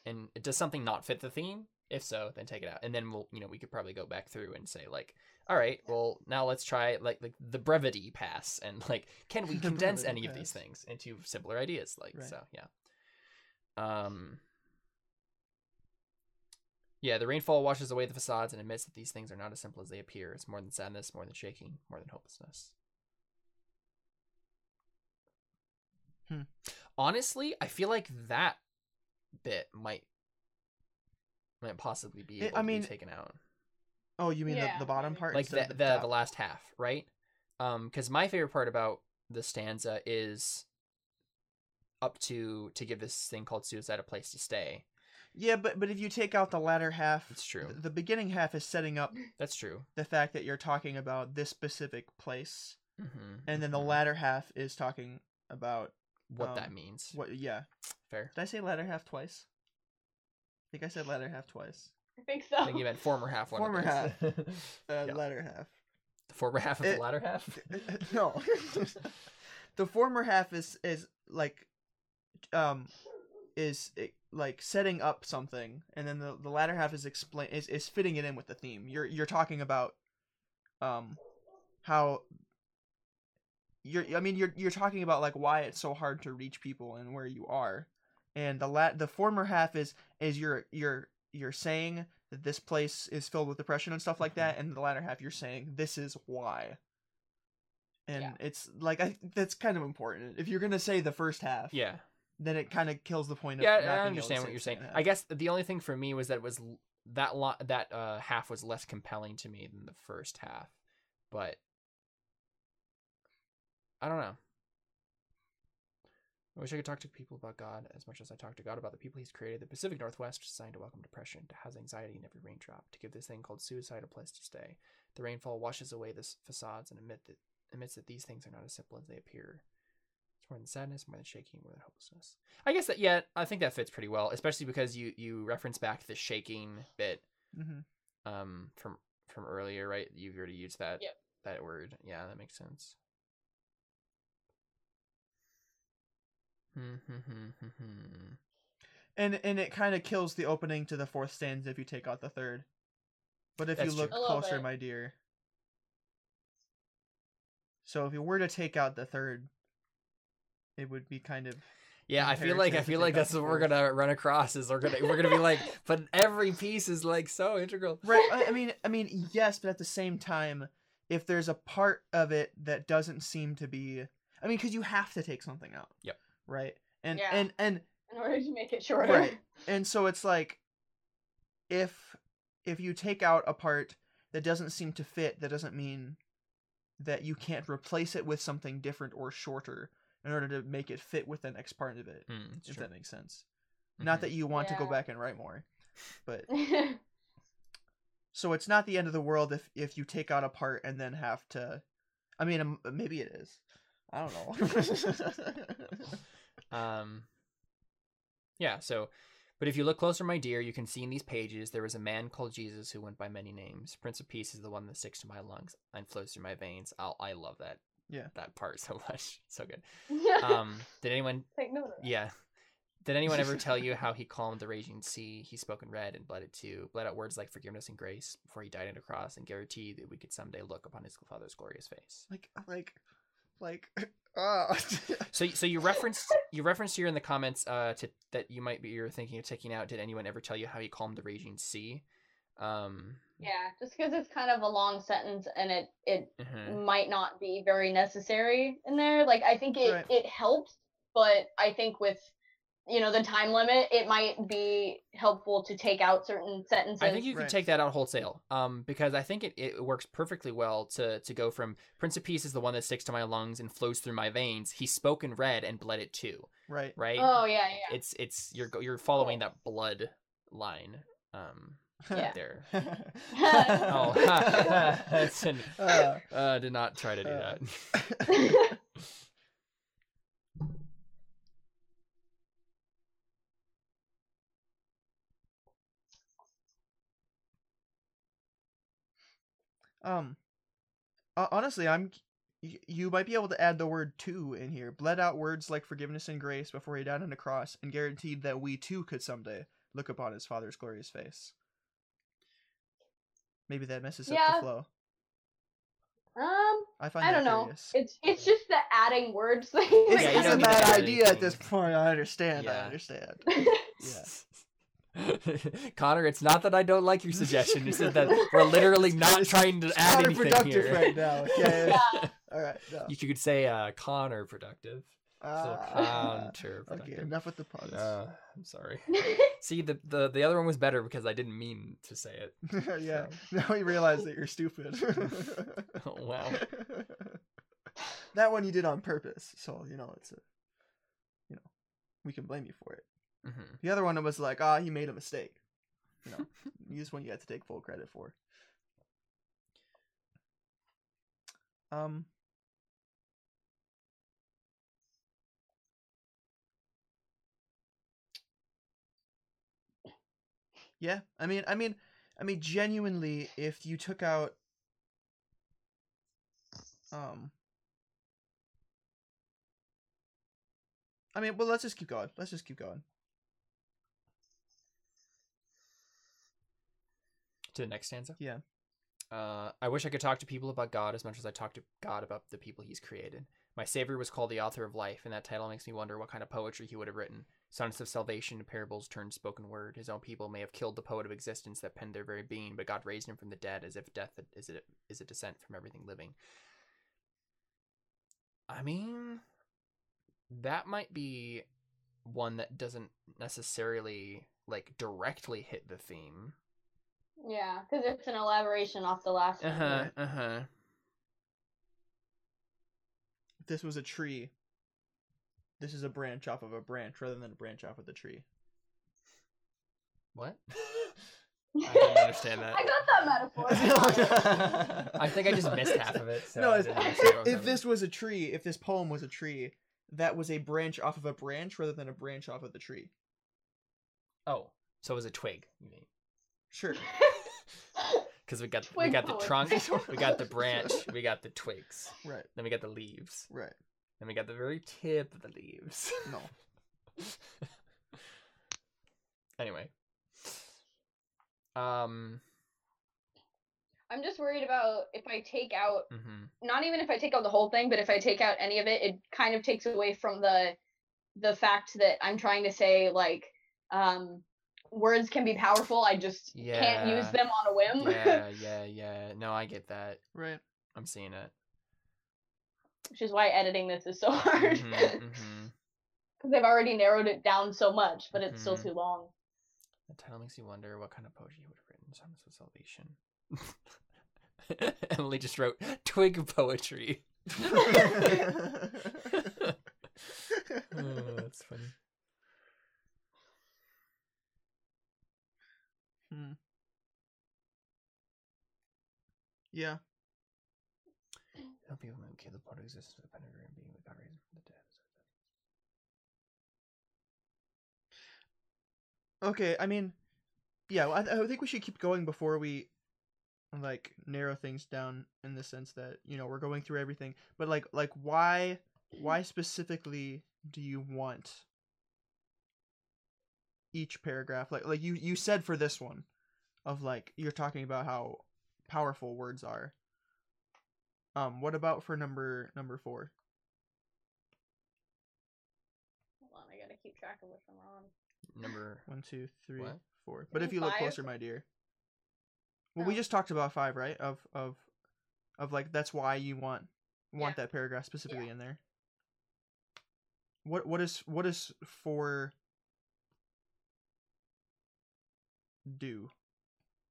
and does something not fit the theme if so then take it out and then we'll you know we could probably go back through and say like all right well now let's try like like the brevity pass and like can we *laughs* condense any of these things into simpler ideas like Right. so yeah um yeah, the rainfall washes away the facades and admits that these things are not as simple as they appear. It's more than sadness, more than shaking, more than hopelessness. Hmm. Honestly, I feel like that bit might might possibly be It- I mean, be taken out. Oh, you mean Yeah, the, the bottom part? Like the instead the, the, last half, right? Um, because my favorite part about the stanza is up to to give this thing called suicide a place to stay. Yeah, but but if you take out the latter half, It's true. th- The beginning half is setting up That's true. the fact that you're talking about this specific place, Mm-hmm. and then the latter half is talking about what that um, means. what. Yeah, Fair. did I say latter half twice? I think I said latter half twice. I think so I think you meant former half. One of Former those. *laughs* Uh, Yeah. Latter half. The former half of It- the latter half. *laughs* no, *laughs* the former half is is like, um, is eh, like setting up something, and then the, the latter half is explain is, is fitting it in with the theme. You're you're talking about, um, how. You're I mean you're you're talking about like why it's so hard to reach people and where you are, and the la- the former half is is you're you're you're saying that this place is filled with depression and stuff like that, and the latter half you're saying this is why. And Yeah. it's like I that's kind of important. If you're gonna say the first half, Yeah. then it kind of kills the point of Yeah, not being I understand what you're saying. second I guess the only thing for me was that it was that lo- that uh, half was less compelling to me than the first half, but I don't know. I wish I could talk to people about God as much as I talk to God about the people He's created. The Pacific Northwest is designed to welcome depression, to house anxiety in every raindrop, to give this thing called suicide a place to stay. The rainfall washes away the facades and admit that admits that these things are not as simple as they appear. It's more than sadness, more than shaking, more than hopelessness. I guess that yeah, I think that fits pretty well, especially because you you reference back the shaking bit Mhm. um from from earlier, right? You've already used that Yep. that word. Yeah, that makes sense. Hmm, hmm, hmm, hmm, hmm. And and it kind of kills the opening to the fourth stanza if you take out the third. But if That's you look true. A little closer, bit. my dear. So if you were to take out the third, it would be kind of Yeah, I feel like I feel like that's what we're gonna run across. Is we're gonna we're gonna be like, *laughs* but every piece is like so integral. right. I, I mean, I mean, yes, but at the same time, if there's a part of it that doesn't seem to be, I mean, because you have to take something out. Yep. Right. And Yeah. and and in order to make it shorter. Right. *laughs* and so it's like if if you take out a part that doesn't seem to fit that doesn't mean that you can't replace it with something different or shorter in order to make it fit with the next part of it it's if true. that makes sense not Mhm. that you want to go back and write more but *laughs* so it's not the end of the world if if you take out a part and then have to i mean um, maybe it is i don't know *laughs* Um, yeah, so, but if you look closer, my dear, you can see in these pages there was a man called Jesus who went by many names. Prince of Peace is the one that sticks to my lungs and flows through my veins. I'll, I love that. Yeah. That part so *laughs* much. So good. Yeah. *laughs* Um, did anyone, Take note of that. yeah. Did anyone ever tell you *laughs* how he calmed the raging sea? He spoke in red and bled it too, bled out words like forgiveness and grace before he died on a cross and guaranteed that we could someday look upon his father's glorious face. like like like *laughs* ah *laughs* So, so you referenced you referenced here in the comments uh, to that you might be you're thinking of taking out. Did anyone ever tell you how he calmed the raging sea? Um, Yeah, just because it's kind of a long sentence and it it mhm. might not be very necessary in there. Like I think it Right. it helps, but I think with you know the time limit, it might be helpful to take out certain sentences. I think you Right. can take that out wholesale. Um, because I think it, it works perfectly well to to go from Prince of Peace is the one that sticks to my lungs and flows through my veins. He spoke in red and bled it too, right right? Oh yeah, yeah. It's it's you're go- you're following that blood line. Um, Yeah. there. *laughs* Oh. Oh, *laughs* that's an, *laughs* Uh, uh, did not try to do Uh. that. Um honestly i'm you might be able to add the word to in here. Bled out words like forgiveness and grace before he died on the cross and guaranteed that we too could someday look upon his father's glorious face. Maybe that messes up the flow. Um, i find I that don't know. curious. It's it's just the adding words *laughs* thing. it's, Yeah, it's a bad add idea at this point. I understand. I understand. *laughs* Yeah *laughs* *laughs* Connor, it's not that I don't like your suggestion. It's just that we're literally not trying to add anything here. right now okay *laughs* yeah. all right no. You could say uh, Connor productive. So Ah. *laughs* okay enough with the puns Uh, I'm sorry. See, the, the the other one was better because I didn't mean to say it. yeah now we realize that you're stupid Oh, wow. that one you did on purpose so you know it's a you know we can blame you for it hmm the other one was like ah he made a mistake you know *laughs* use one you had to take full credit for um yeah i mean i mean i mean genuinely if you took out um I mean, well, let's just keep going. Let's just keep going. To the next stanza. Yeah. Uh, I wish I could talk to people about God as much as I talk to God about the people He's created. My Savior was called the author of life, and that title makes me wonder what kind of poetry he would have written. Sonnets of salvation parables turned spoken word. His own people may have killed the poet of existence that penned their very being, but God raised him from the dead, as if death is a, is a descent from everything living. I mean, that might be one that doesn't necessarily like directly hit the theme. Yeah, because it's an elaboration off the last Uh huh. Uh huh. This was a tree, this is a branch off of a branch rather than a branch off of the tree. What? *laughs* I don't understand that. *laughs* I got that metaphor. *laughs* I think I just missed half of it. So no, I if, didn't understand what was if this was a tree, if this poem was a tree, that was a branch off of a branch rather than a branch off of the tree. oh, so it was a twig. You mean? Sure. *laughs* Because we got we Twig got the poetry. trunk, we got the branch, *laughs* we got the twigs, Right. then we got the leaves, Right. then we got the very tip of the leaves. No. *laughs* anyway, um, I'm just worried about if I take out mhm. not even if I take out the whole thing, but if I take out any of it, it kind of takes away from the the fact that I'm trying to say like um words can be powerful. I just can't use them on a whim. yeah, *laughs* yeah, yeah. No, I get that. Right. I'm seeing it. Which is why editing this is so *laughs* hard. Mhm, Because mhm. they've already narrowed it down so much, but it's still Mhm. too long. The title makes you wonder what kind of poetry you would have written. Sonnets of Salvation. *laughs* Emily just wrote twig poetry. oh, that's funny. Hmm. Yeah. Some people might kill the part of existence of the being raised from the dead. Okay. I mean, yeah. I, I think we should keep going before we like narrow things down in the sense that you know we're going through everything. But like, like why, why specifically do you want each paragraph? Like, like you you said for this one, of like you're talking about how powerful words are. Um, what about for number number four? Hold on, I gotta keep track of which one we're on. Number *sighs* One, two, three, What? four. But if you look five? closer, my dear. Well, we Oh. just talked about five, right? Of of of like that's why you want want that paragraph specifically in there. What what is what is for do,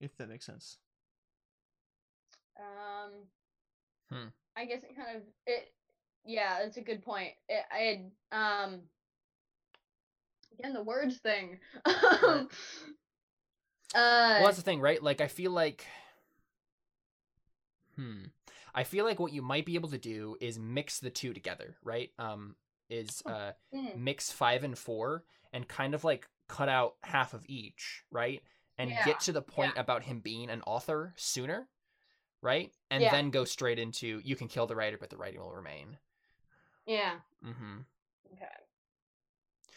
if that makes sense. Um, Hmm. I guess it kind of it. Yeah, that's a good point. It, I um. Again, the words thing. um, *laughs* uh, well, that's the thing, right? Like, I feel like, hmm, I feel like what you might be able to do is mix the two together, right? Um, is uh mm, mix five and four and kind of like cut out half of each, right? And Yeah, get to the point about him being an author sooner, right? And Yeah. then go straight into you can kill the writer, but the writing will remain. yeah. Mm-hmm. Okay.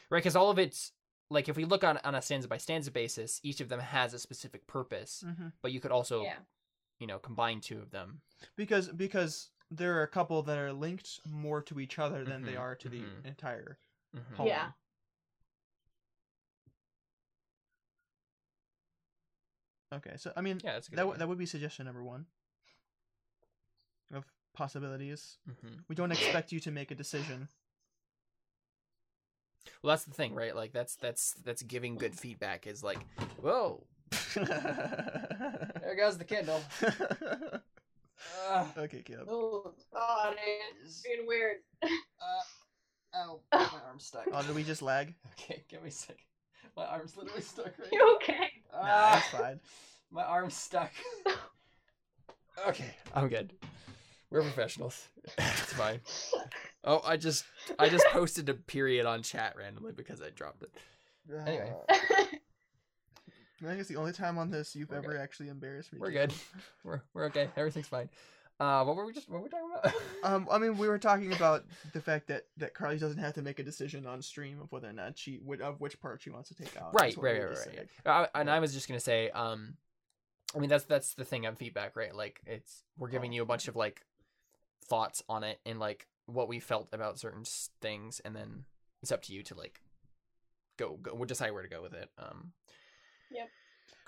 right because all of it's like if we look on on a stanza by stanza basis each of them has a specific purpose Mm-hmm. but you could also Yeah. you know combine two of them Because because there are a couple that are linked more to each other than they Mhm, are to the mhm. entire Mhm. poem. Yeah. Okay, so I mean yeah that's a good that w- that would be suggestion number one of possibilities. Mhm. We don't expect you to make a decision. well that's the thing right like that's that's that's giving good feedback is like whoa *laughs* there goes the kindle uh, okay, Caleb. Oh God, it's being weird. uh, ow *laughs* my arm's stuck Oh, did we just lag? *laughs* okay give me a second *laughs* my arm's literally stuck right You okay? Nah, Ah, it's fine. *laughs* my arm's stuck *laughs* okay i'm good we're professionals it's fine Oh, I just I just posted a period on chat randomly because I dropped it. *sighs* Anyway. Uh, I think it's the only time on this you've We're ever actually embarrassed me. We're good. We're we're okay. Everything's fine. Uh, what were we just what were we talking about? *laughs* Um, I mean, we were talking about the fact that that Carly doesn't have to make a decision on stream of whether or not she would of which part she wants to take out. right, That's right, right, right. yeah. I, and I was just gonna say, um, I mean, that's that's the thing on feedback, right? Like, it's we're giving Oh. you a bunch of like thoughts on it and like what we felt about certain things, and then it's up to you to like go go. We'll decide where to go with it. Um. Yep.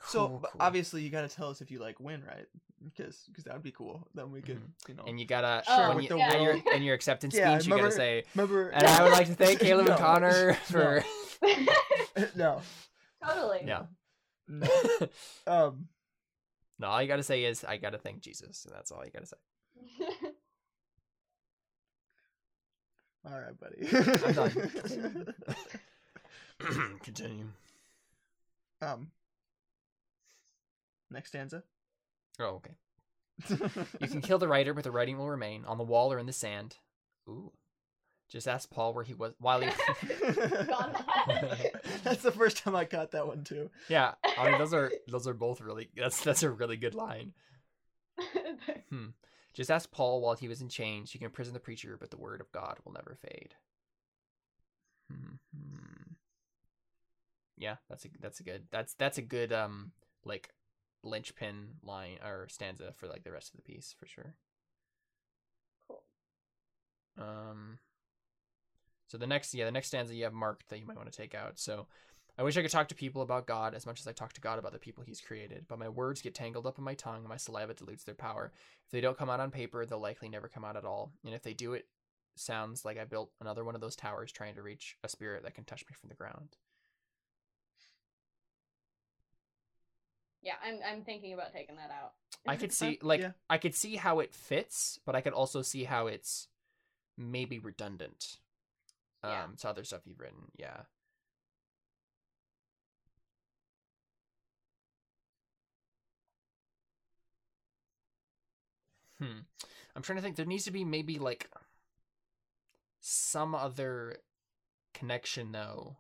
So cool, cool. obviously you got to tell us if you like win, right? Because because that would be cool. Then we could you know. and you gotta Oh, when with you, the and your world. and your acceptance Yeah, speech, you gotta say. remember? And I would like to thank *laughs* Caleb and Connor *laughs* *laughs* for. no. totally. Yeah. No. Um. no, all you gotta say is I gotta thank Jesus. and That's all you gotta say. All right, buddy. I'm done. Continue. um. Next stanza. Oh, okay. *laughs* You can kill the writer, but the writing will remain on the wall or in the sand. Ooh. Just ask Paul where he was while he. *laughs* *laughs* That's the first time I caught that one too. yeah, I mean those are those are both really. That's that's a really good line. Hmm. Just ask Paul while he was in chains. You can imprison the preacher, but the word of God will never fade. Hmm. Yeah, that's a that's a good that's that's a good um like linchpin line or stanza for like the rest of the piece for sure. cool. Um. So the next, yeah, the next stanza you have marked that you might want to take out. So, I wish I could talk to people about God as much as I talk to God about the people He's created, but my words get tangled up in my tongue, and my saliva dilutes their power. If they don't come out on paper, they'll likely never come out at all. And if they do, it sounds like I built another one of those towers trying to reach a spirit that can touch me from the ground. Yeah, I'm I'm thinking about taking that out. I could *laughs* see, like, yeah. I could see how it fits, but I could also see how it's maybe redundant. Um, Yeah. to other stuff you've written, yeah. Hmm. I'm trying to think. There needs to be maybe like some other connection though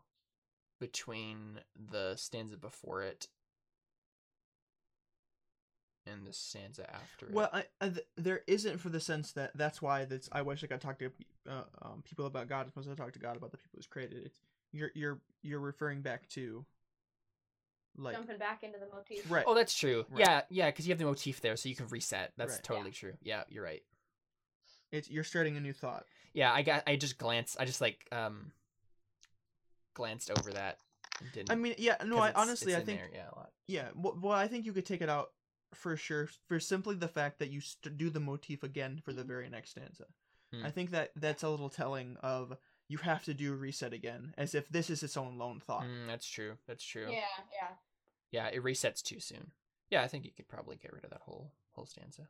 between the stanza before it and the stanza after Well, it. I, I, th- there isn't for the sense that that's why that's. I wish I could talk to uh, um, people about God as much as I talk to God about the people who's created it. You're you're you're referring back to like Jumping back into the motif. right. Oh, that's true. Right. Yeah, yeah, because you have the motif there, so you can reset. That's Right. totally true. Yeah, you're right. It's you're starting a new thought. Yeah, I got. I just glanced. I just like um glanced over that. And didn't. I mean, yeah, no, 'cause I honestly, it's I think there, yeah, a lot. Yeah, well, well, I think you could take it out for sure for simply the fact that you st- do the motif again for the very next stanza. Hmm. I think that that's a little telling of you have to do reset again, as if this is its own lone thought. Mm, that's true. That's true. Yeah, yeah. Yeah, it resets too soon. Yeah, I think you could probably get rid of that whole whole stanza.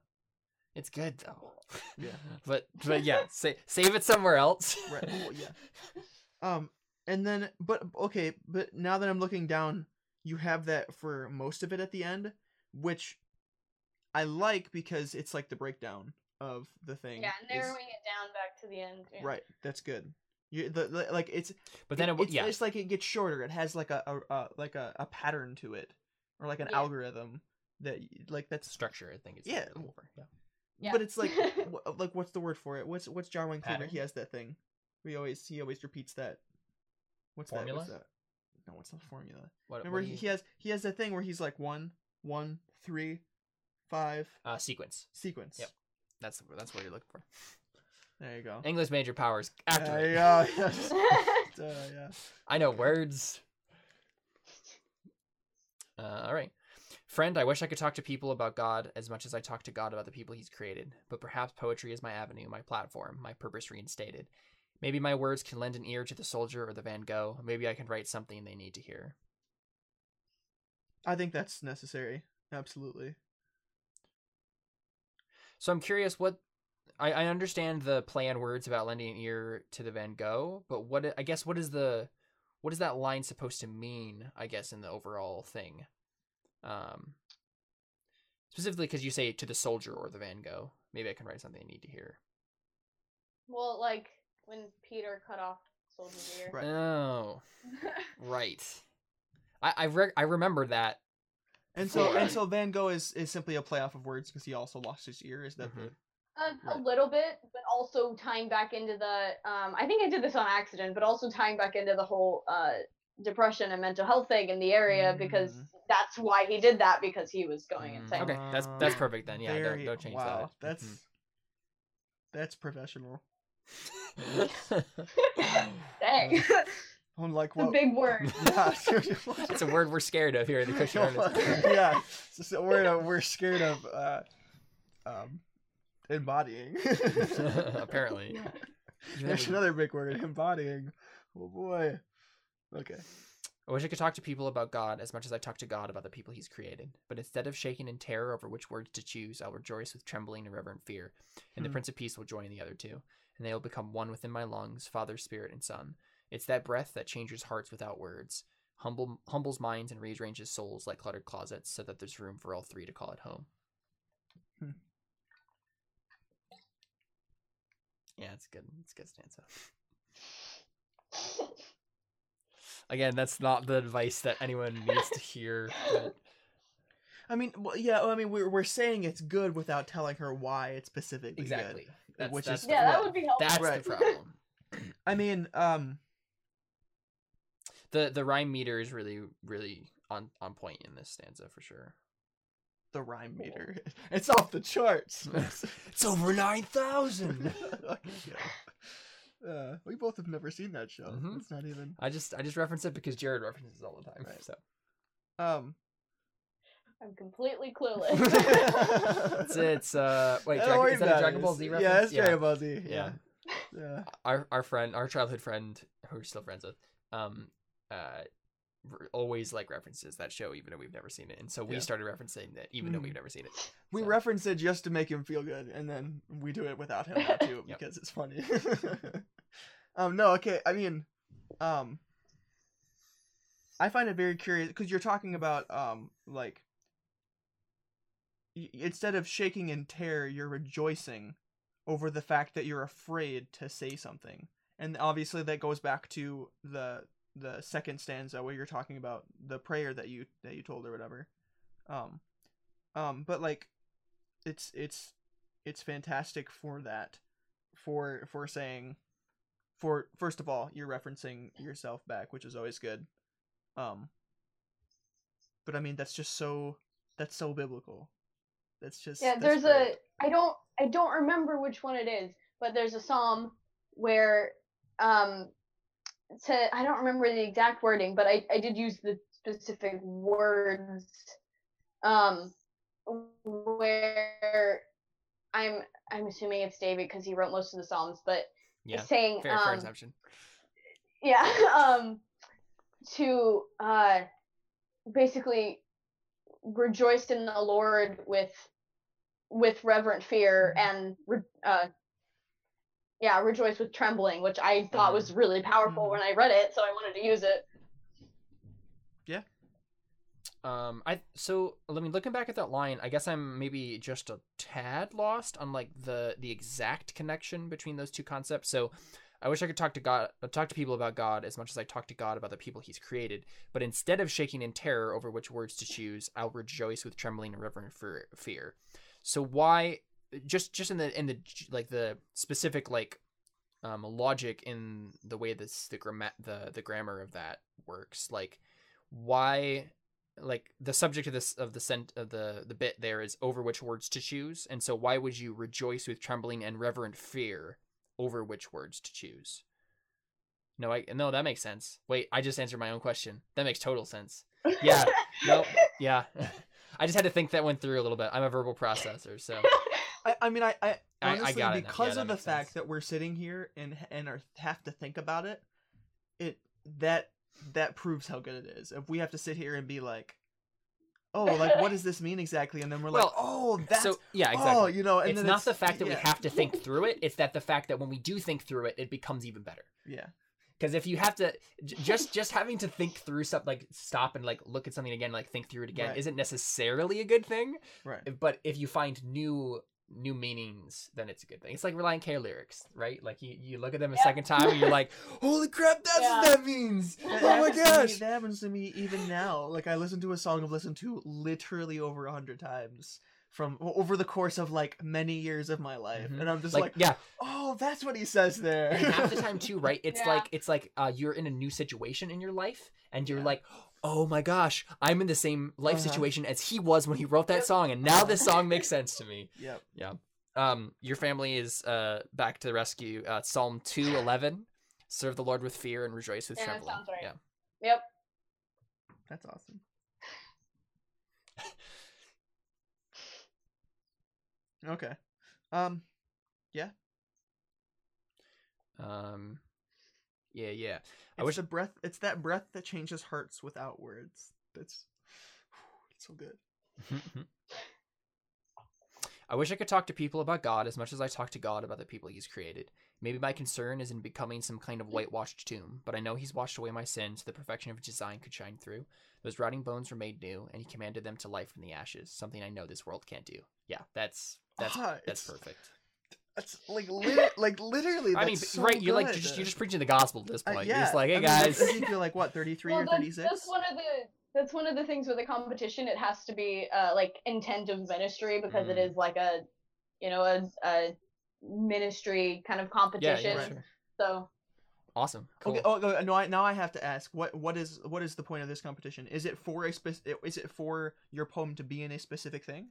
It's good though. Yeah. *laughs* but but yeah, sa- save it somewhere else. Right. *laughs* Well, yeah. Um, and then, but okay, but now that I'm looking down, you have that for most of it at the end, which I like because it's like the breakdown of the thing. Yeah, is- narrowing it down back to the end. Yeah. Right. That's good. You the, the like it's But then it, w it's, yeah, it's like it gets shorter. It has like a, a, a like a, a pattern to it, or like an Yeah. algorithm that like that's. structure. I think it's Yeah. more over. Yeah. Yeah. But it's like *laughs* wh- like what's the word for it? What's what's John Wayne Cleaver? He has that thing. He always he always repeats that. What's Formula? that? What's that? No, what's the formula? What, Remember what he, he has he has that thing where he's like one one three five uh, sequence. sequence. Yep. That's that's what you're looking for. There you go. English major powers. After There you go. *laughs* Yes. *laughs* Uh, yeah. I know words. Uh, all right. Friend, I wish I could talk to people about God as much as I talk to God about the people he's created, but perhaps poetry is my avenue, my platform, my purpose reinstated. Maybe my words can lend an ear to the soldier or the Van Gogh. Maybe I can write something they need to hear. I think that's necessary. Absolutely. So I'm curious what I, I understand the play on words about lending an ear to the Van Gogh, but what I guess what is the what is that line supposed to mean? I guess in the overall thing, um, specifically because you say to the soldier or the Van Gogh. Maybe I can write something I need to hear. well, like when Peter cut off Soldier's ear. Right. Oh, *laughs* right. I I, re- I remember that. And so Right. and so Van Gogh is is simply a play off of words because he also lost his ear. Is that Mhm. A, a Right. little bit, but also tying back into the. Um, I think I did this on accident, but also tying back into the whole uh, depression and mental health thing in the area because Mm. that's why he did that because he was going Mm, insane. Okay, that's that's Uh, perfect then. Yeah, don't, Very- don't change wow, that. That's Mhm. that's professional. *laughs* *laughs* Dang, *laughs* I'm like, it's a big word. *laughs* yeah, *laughs* It's a word we're scared of here in the Christian Artist. *laughs* yeah. So, so we're uh, we're scared of uh, um, embodying. Apparently. Even though There's another big word, embodying. Oh boy. Okay. I wish I could talk to people about God as much as I talk to God about the people He's created. But instead of shaking in terror over which words to choose, I'll rejoice with trembling and reverent fear. And the Hmm. Prince of Peace will join the other two, and they will become one within my lungs, Father, Spirit, and Son. It's that breath that changes hearts without words, humble, humbles minds, and rearranges souls like cluttered closets, so that there's room for all three to call it home. Hmm. Yeah, it's good. It's a good stanza. Again, that's not the advice that anyone needs to hear. but- I mean, well, yeah. I mean, we're we're saying it's good without telling her why it's specifically Exactly. That's, Which that's is- the yeah, that problem. would be helpful. That's Right. the problem. I mean, um, The the rhyme meter is really really on on point in this stanza for sure. the rhyme meter. *laughs* It's off the charts. *laughs* It's over nine thousand. *laughs* Uh, we both have never seen that show. Mhm. It's not even. I just I just reference it because Jared references it all the time. Right. So Um, I'm completely clueless. it's it's uh wait I Dragon, is that a Dragon. Ball Z reference? Yeah, it's Dragon Ball Z. Yeah. Yeah. Yeah. Our our friend our childhood friend who we're still friends with um uh always like references that show even though we've never seen it and so we Yeah. started referencing it even though we've never seen it. *sighs* We So- reference it just to make him feel good, and then we do it without him now *laughs* too Yep. because it's funny. *laughs* um, no, okay. I mean, um, I find it very curious because you're talking about um, like y- instead of shaking in terror, you're rejoicing over the fact that you're afraid to say something, and obviously that goes back to the the second stanza where you're talking about the prayer that you that you told or whatever. Um, um, but like it's it's it's fantastic for that for for saying for first of all you're referencing yourself back which is always good um but i mean that's just so that's so biblical that's just yeah, that's there's great. a I don't I don't remember which one it is, but there's a psalm where um to I don't remember the exact wording, but I I did use the specific words um where I'm I'm assuming it's David because he wrote most of the psalms, but Yeah. saying Fair, fair um assumption. yeah *laughs* um to uh basically rejoice in the lord with with reverent fear and uh yeah rejoice with trembling which i thought was really powerful when i read it so i wanted to use it Yeah. Um, I so I mean, looking back at that line, I guess I'm maybe just a tad lost on like the the exact connection between those two concepts. So, I wish I could talk to God, talk to people about God as much as I talk to God about the people He's created. But instead of shaking in terror over which words to choose, I'll rejoice with trembling and reverent fear. So why, just just in the in the like the specific like um, logic in the way this the gram the the grammar of that works, like why like the subject of this of the sent of the the bit there is over which words to choose and so why would you rejoice with trembling and reverent fear over which words to choose? No i no that makes sense. Wait i just answered my own question. That makes total sense. Yeah. *laughs* no yeah. *laughs* I just had to think that one through a little bit. I'm a verbal processor so I, I mean i i I- I honestly got because Yeah, of the fact sense. that we're sitting here and and are have to think about it it that that proves how good it is. If we have to sit here and be like oh like what does this mean exactly? And then we're like oh that's so yeah oh, exactly. oh you know and it's not the fact that we have to think through it it's that the fact that when we do think through it it becomes even better. Yeah. Because if you have to j- just just having to think through something like stop and like look at something again like think through it again Right. isn't necessarily a good thing. Right. But if you find new new meanings then it's a good thing it's like Relient K lyrics right like you, you look at them a Yeah. second time and you're like *laughs* holy crap that's Yeah. what that means That oh my to me- gosh that happens to me even now. Like I listen to a song I've listened to literally over a hundred times from over the course of like many years of my life, Mhm. and I'm just like, like, yeah oh, that's what he says there. and half the time *laughs* too right it's Yeah. like it's like uh, you're in a new situation in your life and you're Yeah. like oh my gosh i'm in the same life Uh-huh. situation as he was when he wrote that Yep. song and now this song makes sense to me *laughs* Yep. Yeah. Um your family is uh back to the rescue uh psalm 211 serve the lord with fear and rejoice with Yeah, that trembling sounds right. yeah Yep. That's awesome. *laughs* okay. Um. Yeah. Um yeah yeah It's I wish- a breath. It's that breath that changes hearts without words. That's it's so good. I wish I could talk to people about God as much as I talk to God about the people He's created. Maybe my concern is in becoming some kind of whitewashed tomb, but I know He's washed away my sins so the perfection of His design could shine through. Those rotting bones were made new, and He commanded them to life from the ashes, something I know this world can't do. Yeah, that's that's Ah, that's perfect. That's like lit- *laughs* like literally. I mean, so right? You're like you're just you're just preaching the gospel at this Uh, point. yeah. You're just like, hey I guys, I think you're like what 33 Well, or 36. that's one of the that's one of the things with a competition. It has to be uh, like intent of ministry because it Mm. is like a, you know, a, a ministry kind of competition. yeah, sure. So awesome, cool. Okay. Oh, no. I, now I have to ask. What what is what is the point of this competition? Is it for a spec? Is it for your poem to be in a specific thing?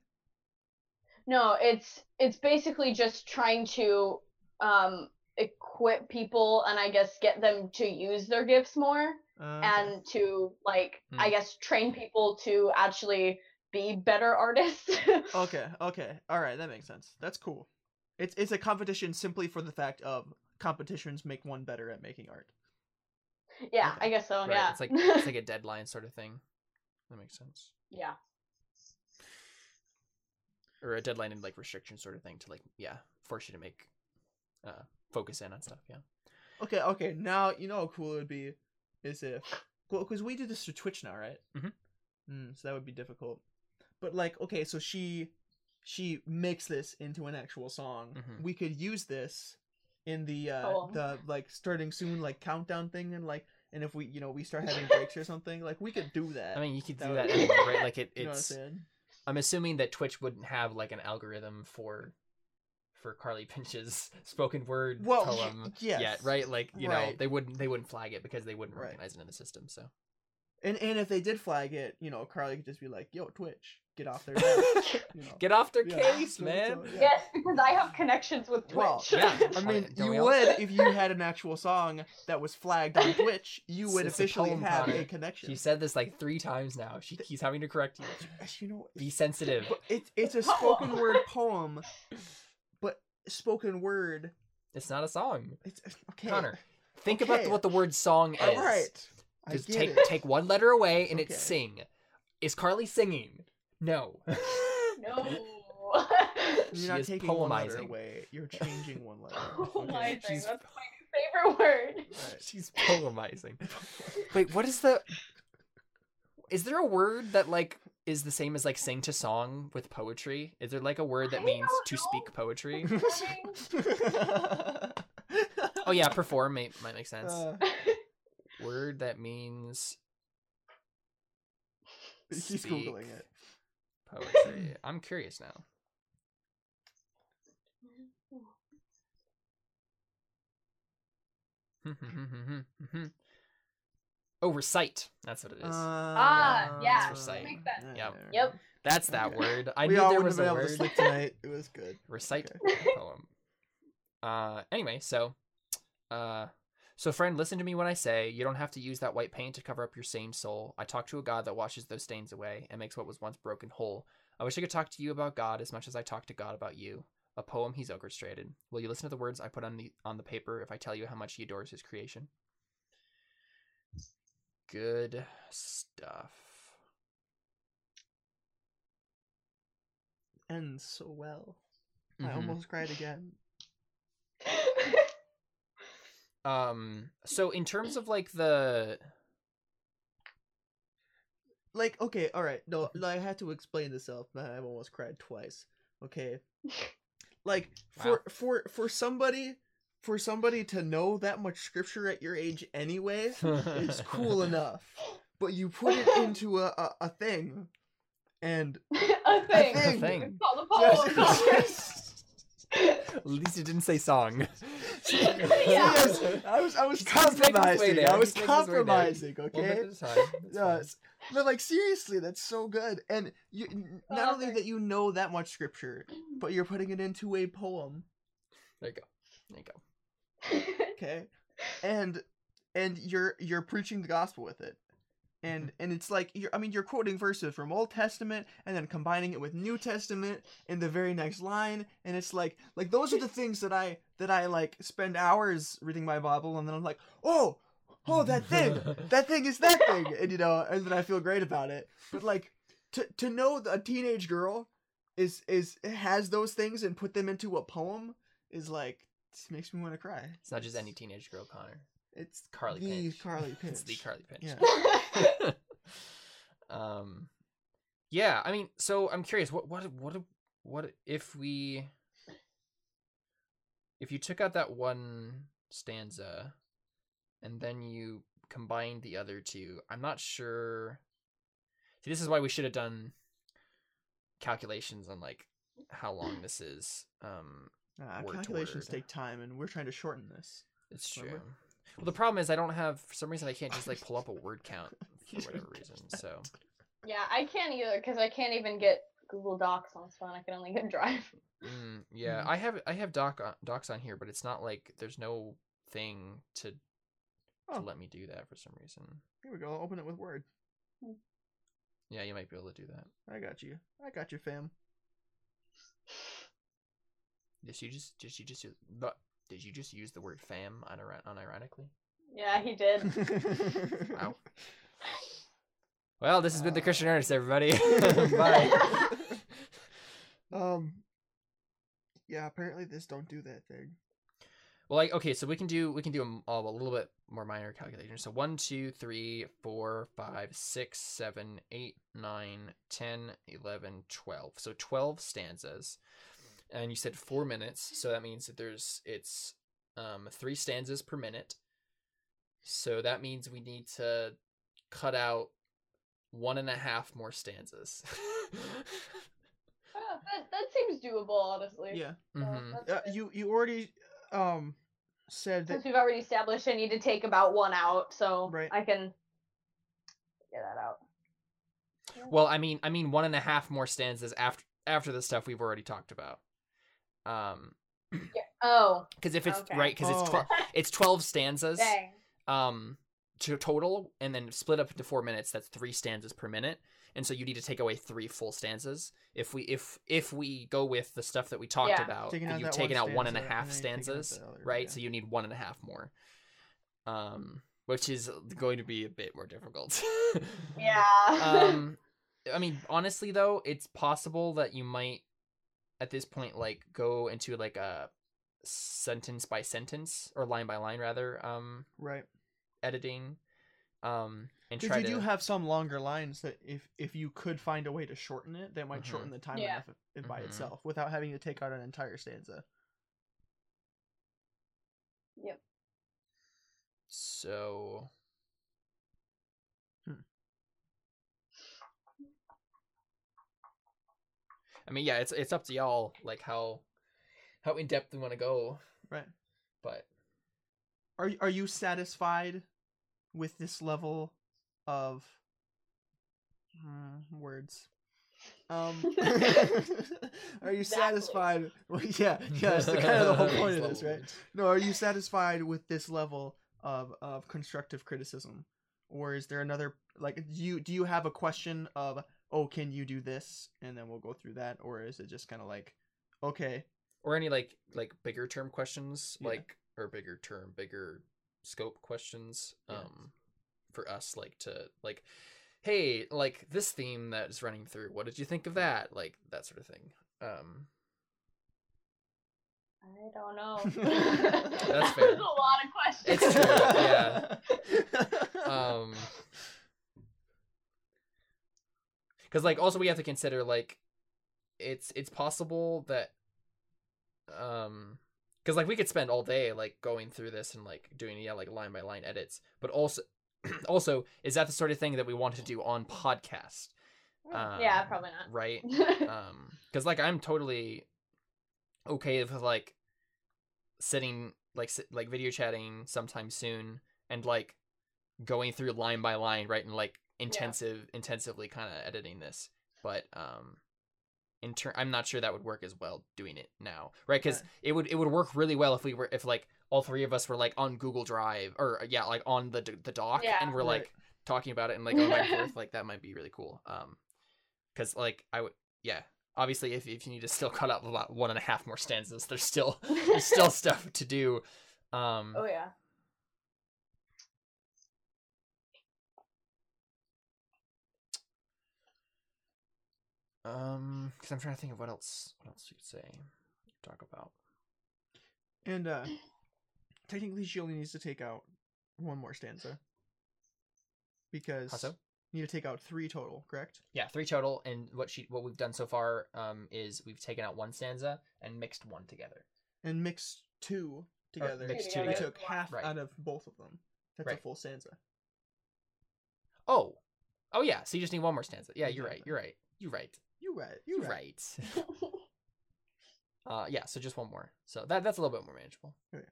No, it's it's basically just trying to um, equip people and I guess get them to use their gifts more Uh, and to like I Hmm. guess train people to actually be better *laughs* artists. okay. Okay. All right. That makes sense. That's cool. It's it's a competition simply for the fact of competitions make one better at making art. yeah, Okay. I guess so. right, yeah, it's like it's like a *laughs* deadline sort of thing. That makes sense. yeah. Or a deadline and like restriction sort of thing to like yeah force you to make uh focus in on stuff yeah Okay. Okay. Now you know how cool it would be, is if well because we do this through Twitch now, right? Mhm. Mm, so that would be difficult. But like, okay, so she she makes this into an actual song. Mhm. We could use this in the uh Cool. the like starting soon like countdown thing and like and if we you know we start having breaks or something like we could do that. i mean you could That do that anyway right *laughs* like it, you know what I'm it's saying? i'm assuming that twitch wouldn't have like an algorithm for for carly *laughs* pinch's spoken word Well, poem yes. yet right like you know they wouldn't they wouldn't flag it because they wouldn't Right. recognize it in the system so And and if they did flag it, you know, Carly could just be like, "Yo, Twitch, get off their you know. *laughs* get off their Yeah. case So- man so, yeah. Yes, because I have connections with Twitch. Well, yeah. *laughs* I mean, Don't you would if you had an actual song that was flagged on Twitch. You would It's officially poem, have Connor. a connection. she said this like three times now she keeps having to correct you you know, be sensitive it's it's a spoken word poem, but spoken word. it's not a song It's okay. connor think about Okay. what the word song is All right. I Just get take it. take one letter away and it's sing. Is Carly singing? No. *laughs* no. You're She not is taking one letter away. You're changing one *laughs* letter. oh my Okay. thing. She's- That's my favorite word. Right. She's poemizing. *laughs* Wait, what is the Is there a word that like is the same as like sing to song with poetry? Is there like a word that I means to know. speak poetry? Oh yeah, perform may, might make sense. Uh, word that means he's Speak. googling it. Poetry. *clears throat* I'm curious now. *laughs* oh, recite. That's what it is. Ah, yeah, It's recite. makes sense. Yep. Yep. That's that Okay. word. I we knew all there wouldn't was have a been able to sleep tonight. It was good. *laughs* Recite Okay. poem. Uh, anyway, so, uh, so friend, listen to me when I say you don't have to use that white paint to cover up your stained soul. I talk to a God that washes those stains away and makes what was once broken whole. I wish I could talk to you about God as much as I talk to God about you. A poem he's orchestrated. Will you listen to the words I put on the on the paper if I tell you how much he adores his creation? Good stuff. Ends so well. I Mhm. almost cried again. *laughs* Um. So in terms of like the Like, okay, all right. No, I had to explain this self, but I've almost cried twice. Okay. *laughs* Like for Wow. for for somebody for somebody to know that much scripture at your age anyway is cool *laughs* enough. But you put it into a a, a thing, and *laughs* a thing. thing. thing. Call the poem. Yes, yes. At least it didn't say song. *laughs* *laughs* Yes, I was I was He's making his way compromising. I was He's making his way there. compromising. Okay. bit at a time. It's Yeah, but like seriously, that's so good. And you not only that you know that much scripture, but you're putting it into a poem. There you go. There you go. *laughs* Okay. And and you're you're preaching the gospel with it. And and it's like you're I mean you're quoting verses from Old Testament and then combining it with New Testament in the very next line and it's like like those are the things that I that I like spend hours reading my Bible and then I'm like, "Oh, oh that thing. *laughs* that thing is that thing." And you know, and then I feel great about it. But like to to know that a teenage girl is is has those things and put them into a poem is like makes me want to cry. It's not just any teenage girl, Connor. It's Carly the Pinch. Carly Pinch. *laughs* It's the Carly Pinch. Yeah. *laughs* *laughs* um, yeah. I mean, so I'm curious. What what what what if we if you took out that one stanza and then you combined the other two? I'm not sure. See, this is why we should have done calculations on like how long this is. Um, Uh, calculations take time, and we're trying to shorten this. it's true. Remember? Well, the problem is I don't have for some reason I can't just like pull up a word count *laughs* for whatever reason. So yeah, I can't either because I can't even get Google Docs on this phone. I can only get *laughs* Drive. mm, yeah, Mhm. I have I have doc on, docs on here, but it's not like there's no thing to to Oh. let me do that for some reason. Here we go. I'll Open it with Word. Yeah, you might be able to do that. I got you. I got you, fam. Did you just just you just use- but did you just use the word fam unir- unironically? Yeah, he did. *laughs* Wow. Well, this has been the Christian Artist, everybody. *laughs* *laughs* Bye. um. Yeah. Apparently, this don't do that thing. Well, like okay, so we can do we can do a little bit more minor calculation. So one, two, three, four, five, six, seven, eight, nine, ten, eleven, twelve. So twelve stanzas, and you said four minutes. So that means that there's it's um three stanzas per minute. So that means we need to cut out one and a half more stanzas. *laughs* Ah, that, that seems doable, honestly. Yeah. So Mhm. that's Uh, you you already um said that Since we've already established I need to take about one out, so Right. I can get that out. Well, I mean, I mean one and a half more stanzas after after the stuff we've already talked about. Um, Oh, because if it's Okay. right, because it's Oh. twelve, *laughs* it's twelve stanzas. dang. Um, to total, and then split up into four minutes. That's three stanzas per minute, and so you need to take away three full stanzas. If we if if we go with the stuff that we talked Yeah. about, Taking you've taken one out one and a stanza, half and then you're taking out stanzas, other, right? yeah. So you need one and a half more. Um, which is going to be a bit more difficult. *laughs* Yeah. *laughs* um i mean honestly though it's possible that you might at this point like go into like a sentence by sentence or line by line rather um right. editing um and Because try you to do have some longer lines that if if you could find a way to shorten it, that might Mhm. shorten the time Yeah. enough it by Mhm. itself without having to take out an entire stanza. yep. so i mean yeah it's it's up to y'all like how how in depth we want to go Right. but Are are you satisfied with this level of uh, words? Um, *laughs* are you Exactly. satisfied? *laughs* Well, yeah, *laughs* yeah. That's the, kind of the whole point of this, right? No, are you satisfied with this level of of constructive criticism, or is there another like do you do you have a question of oh can you do this and then we'll go through that, or is it just kind of like okay or any like like bigger term questions Yeah. like or bigger term bigger scope questions Yeah. um for us like to like hey like this theme that is running through what did you think of that like that sort of thing um I don't know. *laughs* *laughs* That's fair. There's a lot of questions. It's true, yeah. *laughs* um because like also we have to consider like it's it's possible that um because like we could spend all day like going through this and like doing yeah like line by line edits but also *clears throat* also is that the sort of thing that we want to do on podcast um, yeah, probably not. right *laughs* um because like i'm totally okay with like sitting like like video chatting sometime soon and like going through line by line, right, and like intensive intensively kind of editing this. But um in turn I'm not sure that would work as well doing it now. Right? Cuz Okay. it would it would work really well if we were if like all three of us were like on Google Drive or yeah, like on the the doc Yeah. and we're Right. like talking about it and like going back and forth like that might be really cool. Um cuz like I would yeah, obviously if if you need to still cut out about one and a half more stanzas, there's still there's still *laughs* stuff to do. Um oh yeah. Um, because I'm trying to think of what else. What else you could say, talk about. And uh *clears throat* technically she only needs to take out one more stanza. Because How so? you need to take out three total, correct? Yeah, three total, and what she what we've done so far um is we've taken out one stanza and mixed one together. And mixed two together. mix two we together. took half Right. out of both of them. That's a Right. full stanza. Oh, oh yeah. So you just need one more stanza. Yeah, you're right. Exactly. You're right. You're right. You right. You're right. *laughs* uh, yeah. So just one more. So that that's a little bit more manageable. Okay.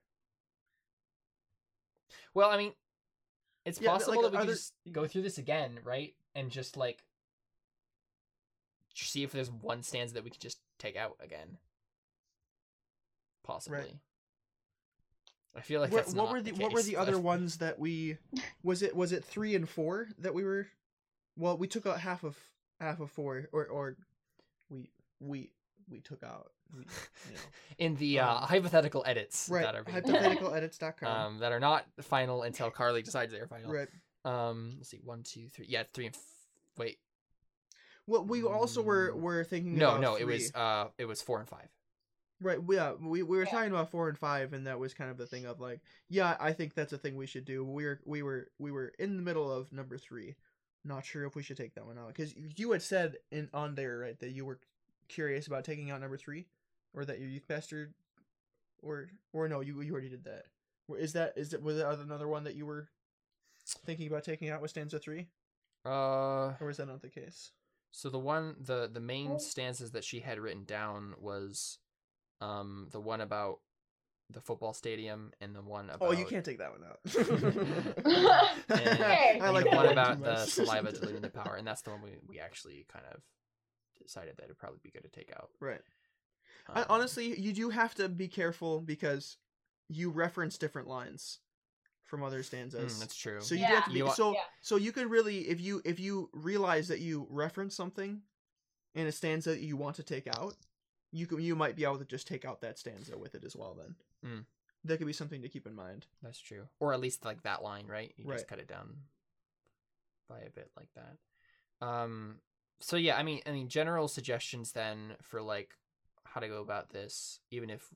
Well, I mean, it's Yeah, possible like, that we can there- just go through this again, right? And just like see if there's one stanza that we could just take out again. Possibly. I feel like what, that's what were the, the what were the other ones that we was it was it three and four that we were well we took out half of half of four or or we we we took out we, you *laughs* know in the uh, Um, hypothetical edits right that are being done, hypotheticaledits.com *laughs* um, that are not final until Carly decides they're final. right Um, let's see, one, two, three. Yeah, three and f- wait. well we also were Mm. were thinking No, about no, it was uh, it was four and five. right we- yeah we, we were Yeah. talking about four and five and that was kind of the thing of like yeah i think that's a thing we should do we were we were we were in the middle of number three not sure if we should take that one out because you had said in on there right that you were curious about taking out number three or that your youth pastor or or no you you already did that. Or is that is it was there another one that you were thinking about taking out with stanza three? Uh, or is that not the case? so the one, the the main Oh. stanzas that she had written down was, um, the one about the football stadium and the one about oh you can't take that one out *laughs* Okay. I like the one about the saliva *laughs* diluting the power, and that's the one we we actually kind of decided that it'd probably be good to take out. right I, Um, honestly, you do have to be careful because you reference different lines from other mm, stanzas. that's true. so you Yeah. do have to be You so Yeah. so you could really if you if you realize that you reference something in a stanza that you want to take out, you can you might be able to just take out that stanza with it as well. Then Mm. that could be something to keep in mind. That's true. Or at least like that line, right? You Right. just cut it down by a bit like that. Um so yeah, I mean I mean general suggestions then for like how to go about this, even if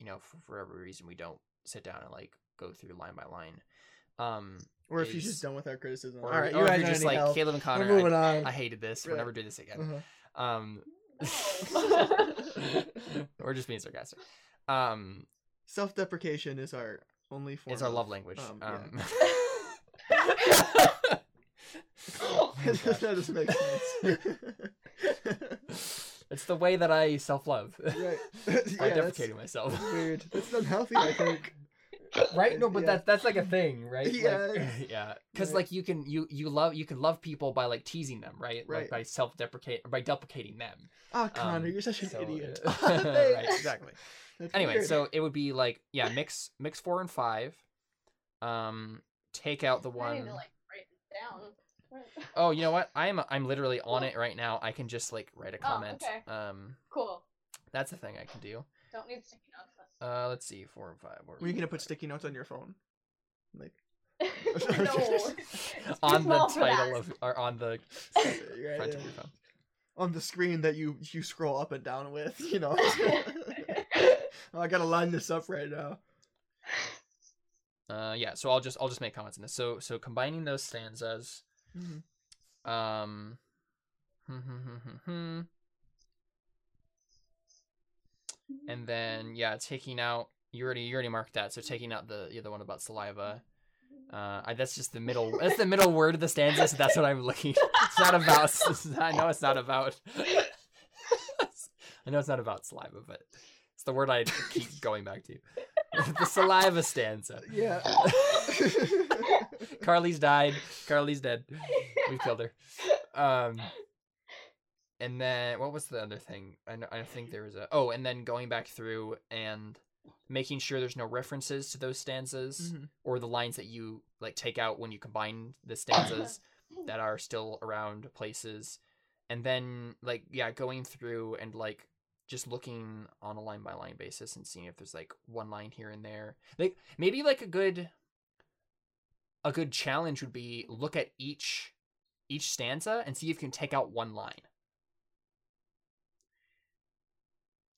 you know, for, for every reason we don't sit down and like go through line by line. Um Or if you're just done with our criticism. or, All right, or you if you're don't just need like help. Caleb and Connor, I, on. I hated this. We'll never do this again. Uh-huh. Um *laughs* *laughs* *laughs* we're just being sarcastic. Um Self-deprecation is our only form. it's our of- love language. um. Um, that doesn't make sense. *laughs* it's the way that I self love. Right. *laughs* By Yeah, that's- deprecating myself. That's weird. That's unhealthy, I think. Right? No, but Yeah. that's that's like a thing, right? Like- Yeah. *laughs* yeah. Because Right. like you can you you love you can love people by like teasing them, right? Like Right. by self deprecate by deprecating them. Oh, Connor, Um, you're such an so, idiot. uh, *laughs* *laughs* right, exactly. That's Anyway, weird. so it would be like yeah, mix mix four and five. Um, take out the I one need to like write this down. Oh, you know what? I'm I'm literally on it right now. I can just like write a Oh, comment. okay. Um, Cool. that's the thing I can do. Don't need sticky notes. Uh, let's see, four and five. Were you gonna at? put sticky notes on your phone? Like *laughs* no. *laughs* On the title of or on the *laughs* right, front yeah. of your phone? on the screen that you you scroll up and down with, you know. oh, I gotta line this up right now. Uh, yeah. So I'll just I'll just make comments in this. So so combining those stanzas. Mhm. Um. And then yeah, taking out you already you already marked that. So taking out the the other one about saliva. Uh, I, that's just the middle. That's the middle word of the stanza. So that's what I'm looking. It's not about. *laughs* I know it's not about. *laughs* I know it's not about saliva, but it's the word I keep going back to. *laughs* the saliva stanza. Yeah. Carly's died. Carly's dead. We've killed her. Um, and then what was the other thing? I know, I think there was a oh, and then going back through and making sure there's no references to those stanzas Mhm. or the lines that you like take out when you combine the *coughs* stanzas that are still around places, and then like yeah, going through and like just looking on a line by line basis and seeing if there's like one line here and there. Like maybe like a good a good challenge would be look at each each stanza and see if you can take out one line.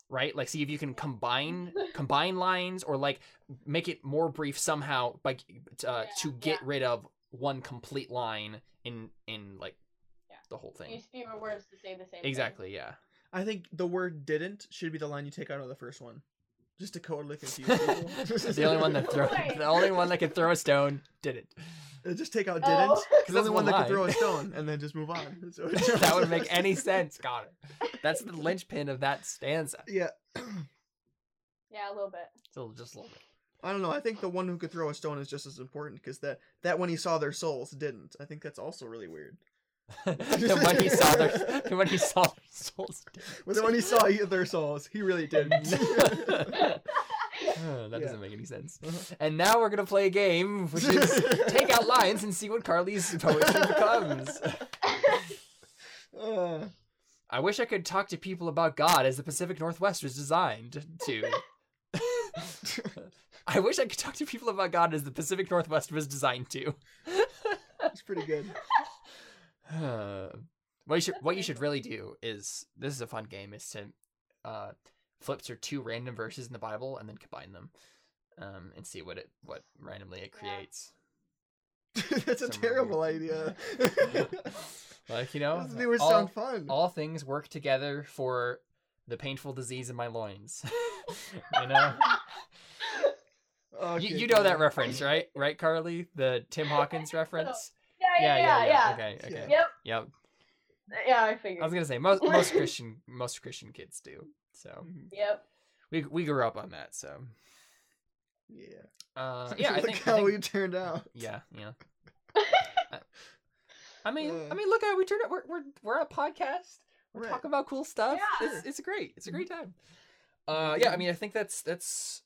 Right? Like see if you can combine *laughs* combine lines or like make it more brief somehow by uh, Yeah, to get yeah. rid of one complete line in in like Yeah. the whole thing. Use fewer words to say the same. thing. Exactly, yeah. I think the word "didn't" should be the line you take out of the first one, just to totally confuse people. *laughs* the only one that throw *laughs* Right. the only one that can throw a stone did it. Uh, Uh, just take out Oh. "didn't." Because Because *laughs* the that's only one one that could throw a stone, and then just move on. *laughs* So that would make any *laughs* sense, Got it. That's the linchpin of that stanza. Yeah, *clears throat* Yeah, a little bit. So just a little bit. I don't know. I think the one who could throw a stone is just as important because that that when he saw their souls didn't. I think that's also really weird. and when he saw their and when he saw their souls. But then when he saw their souls, he really didn't. Oh, that Yeah. doesn't make any sense. *laughs* Uh-huh. And now we're gonna play a game, which is *laughs* take out lines and see what Carly's poetry becomes. *laughs* Uh, I wish I could talk to people about God as the Pacific Northwest was designed to. I wish I could talk to people about God as the Pacific Northwest was designed to. it's pretty good. Uh, what you should what you should really do is this is a fun game is to uh, flip through two random verses in the Bible and then combine them, um, and see what it what randomly it Yeah. creates. *laughs* that's a terrible weird- idea. *laughs* Like you know, Doesn't even all, sound fun. all things work together for the painful disease in my loins. *laughs* you know, Okay, you, you know that reference, right? Right, Carly, the Tim Hawkins reference. Yeah, yeah, yeah, yeah. Okay, okay. Yeah. Yep. Yep. Yeah, I figured. I was gonna say most most Christian most Christian kids do. So Mhm. Yep. we we grew up on that. So Yeah. uh, *laughs* yeah, I Look think, I how think we turned out. yeah, yeah. *laughs* I- I mean, Uh. I mean, look how we turned out. We're we're we're on a podcast. We're Right. talking about cool stuff. Yeah. It's it's great. It's a great time. Uh, yeah. I mean, I think that's that's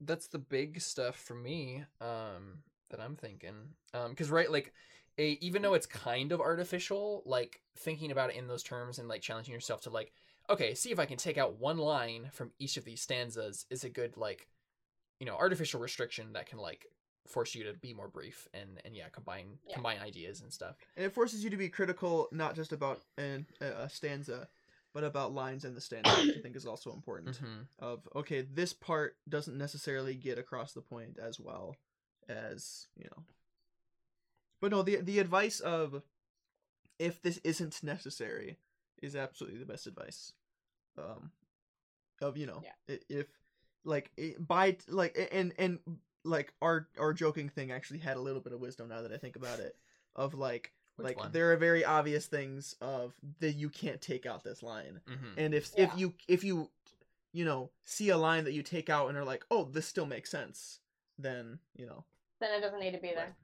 that's the big stuff for me. Um, that I'm thinking. Um, because right, like, a even though it's kind of artificial, like thinking about it in those terms and like challenging yourself to like, okay, see if I can take out one line from each of these stanzas is a good like, you know, artificial restriction that can like force you to be more brief and and yeah, combine Yeah. combine ideas and stuff. And it forces you to be critical, not just about an, a, a stanza, but about lines in the stanza, which I think is also important. hmm Of okay, this part doesn't necessarily get across the point as well as you know. But no, the the advice of if this isn't necessary is absolutely the best advice. Um, of you know, Yeah. if like by like and and like our our joking thing actually had a little bit of wisdom now that I think about it. Of like Which like one? there are very obvious things of that you can't take out this line hmm and if Yeah. if you if you you know see a line that you take out and are like oh this still makes sense then you know Then it doesn't need to be there.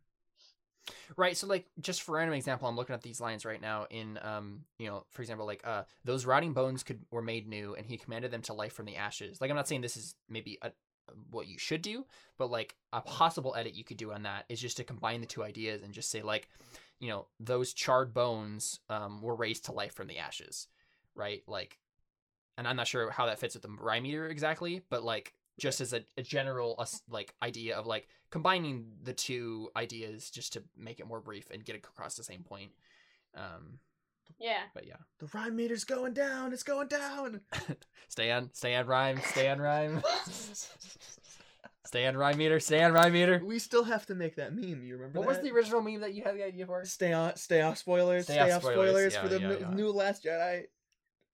Right. So, like, just for random example, I'm looking at these lines right now. In, um, you know, for example, like, uh, those rotting bones could were made new, and he commanded them to life from the ashes. Like, I'm not saying this is maybe a, what you should do, but like a possible edit you could do on that is just to combine the two ideas and just say like, you know, those charred bones um, were raised to life from the ashes, right? Like, and I'm not sure how that fits with the rhyme meter exactly, but like just as a, a general uh, like idea of like combining the two ideas just to make it more brief and get across the same point. Um, Yeah. but yeah, the rhyme meter's going down it's going down *laughs* stay on, stay on rhyme, stay on rhyme, *laughs* stay on rhyme meter, stay on rhyme meter. we still have to make that meme you remember What was the original meme that you had the idea for? stay on stay off spoilers Stay stay, off off spoilers, spoilers, yeah, for the yeah, new, yeah. new last jedi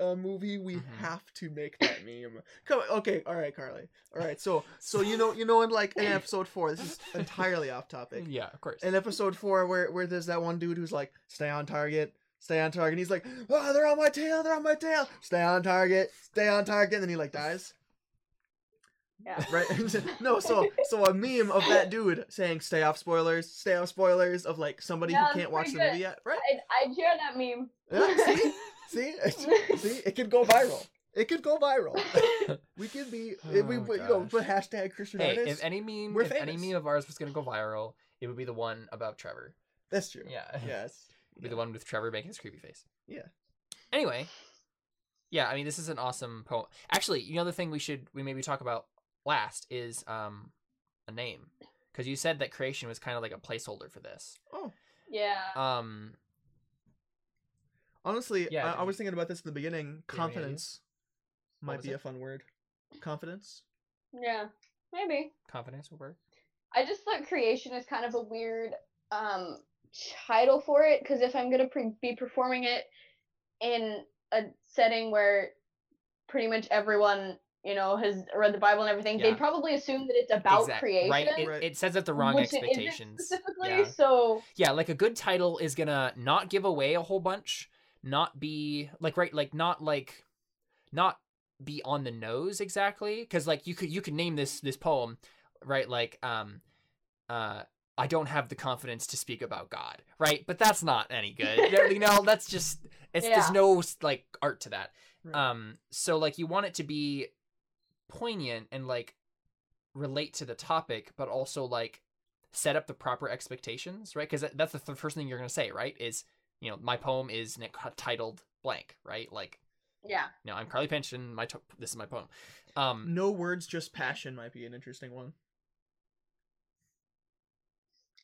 uh, movie we Mhm. have to make that meme come on, okay all right carly all right so so you know you know in like in episode four this is entirely off topic Yeah, of course. in episode four where where there's that one dude who's like, stay on target, stay on target. And he's like, oh, they're on my tail, they're on my tail. Stay on target, stay on target. And then he like dies. Yeah. right? *laughs* no, so so a meme of that dude saying "Stay off spoilers, stay off spoilers" of like somebody Yeah, who can't watch pretty the movie yet, right? I I share that meme. Yeah, see, *laughs* *laughs* see, *laughs* see, it could go viral. It could go viral. *laughs* we could be, if we Oh, put, you know, gosh. put hashtag Christian Hey, artists. if any meme, we're if any meme of ours was gonna go viral, it would be the one about Trevor. That's true. Yeah, Yes. It'd be the one with Trevor making his creepy face. Yeah. Anyway, yeah, I mean, this is an awesome poem. Actually, you know, the thing we should we maybe talk about last is um a name because you said that creation was kind of like a placeholder for this. Oh, Yeah. Um, honestly, Yeah, I, I was thinking about this in the beginning. you have Confidence might be it? a fun word. Confidence. Yeah. Maybe. confidence will work. I just thought creation is kind of a weird um title for it because if I'm gonna pre- be performing it in a setting where pretty much everyone you know has read the Bible and everything, Yeah. they'd probably assume that it's about Exact- creation. right? It, Right. it sets up the wrong which it isn't expectations. specifically. Yeah. So yeah like a good title is gonna not give away a whole bunch not be like right like not like not be on the nose exactly because like you could you could name this this poem right like um uh i don't have the confidence to speak about god right? But that's not any good. You know *laughs* that's just it's there's no like art to that. Right. um so like you want it to be poignant and like relate to the topic but also like set up the proper expectations right? Because that's the th- first thing you're going to say right is you know my poem is titled blank right like yeah, you know i'm carly pinch and my to- this is my poem um no words, just passion might be an interesting one.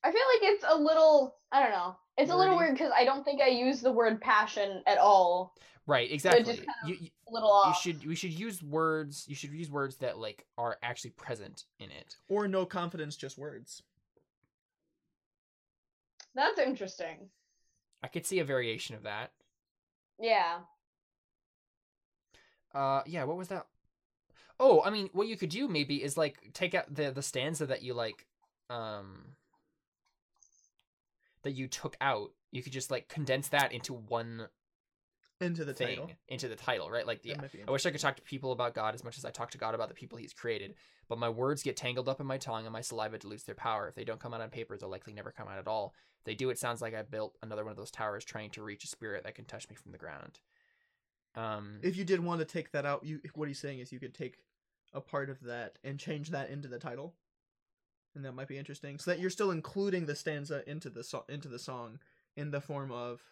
I feel like it's a little I don't know. It's a little weird because I don't think I use the word passion at all. right exactly kind of you, you, A little you off. should we should use words you should use words that like are actually present in it Or no confidence, just words. That's interesting. I could see a variation of that Yeah. Uh, yeah. What was that? Oh, I mean, what you could do maybe is like take out the the stanza that you like, um, that you took out. You could just like condense that into one Into the thing, title. into the title, right? Like, the yeah. I wish I could talk to people about God as much as I talk to God about the people He's created. But my words get tangled up in my tongue, and my saliva dilutes their power. If they don't come out on paper, they'll likely never come out at all. If they do, it sounds like I built another one of those towers, trying to reach a spirit that can touch me from the ground. Um, If you did want to take that out, you what he's saying is you could take a part of that and change that into the title, and that might be interesting. So that you're still including the stanza into the so- into the song in the form of.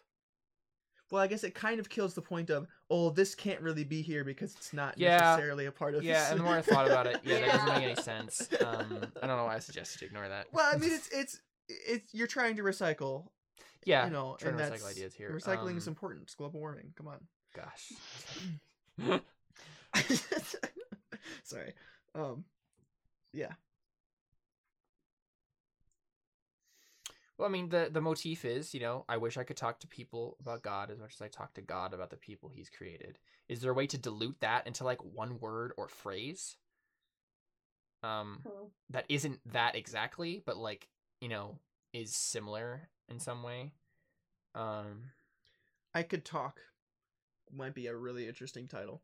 Well, I guess it kind of kills the point of oh, this can't really be here because it's not Yeah. necessarily a part of. Yeah, this. and the more I thought about it, yeah, that doesn't make any *laughs* sense. Um, I don't know why I suggested you ignore that. well, I mean, it's it's it's you're trying to recycle, yeah, you know, trying and to recycle ideas here. Recycling is Um, important. It's global warming. Come on. Gosh. *laughs* Sorry. Um. Yeah. well, I mean, the the motif is, you know, I wish I could talk to people about God as much as I talk to God about the people He's created. Is there a way to dilute that into like one word or phrase? Um, that isn't that exactly, but like you know, is similar in some way. Um, I could talk. Might be a really interesting title.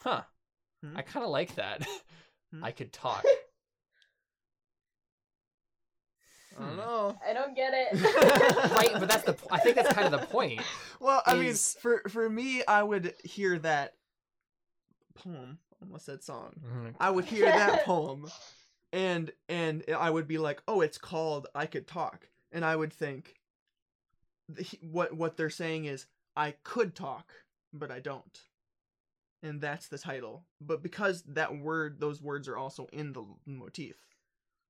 huh. Hmm? I kind of like that. *laughs* Hmm? I could talk. *laughs* I don't Hmm. know. I don't get it. *laughs* right, but that's the. po- I think that's kind of the point. Well, I mean, for for me, I would hear that poem. Almost said song. Mm-hmm. I would hear that *laughs* poem, and and I would be like, oh, it's called "I Could Talk," and I would think, what what they're saying is, I could talk, but I don't, and that's the title. But because that word, those words are also in the motif,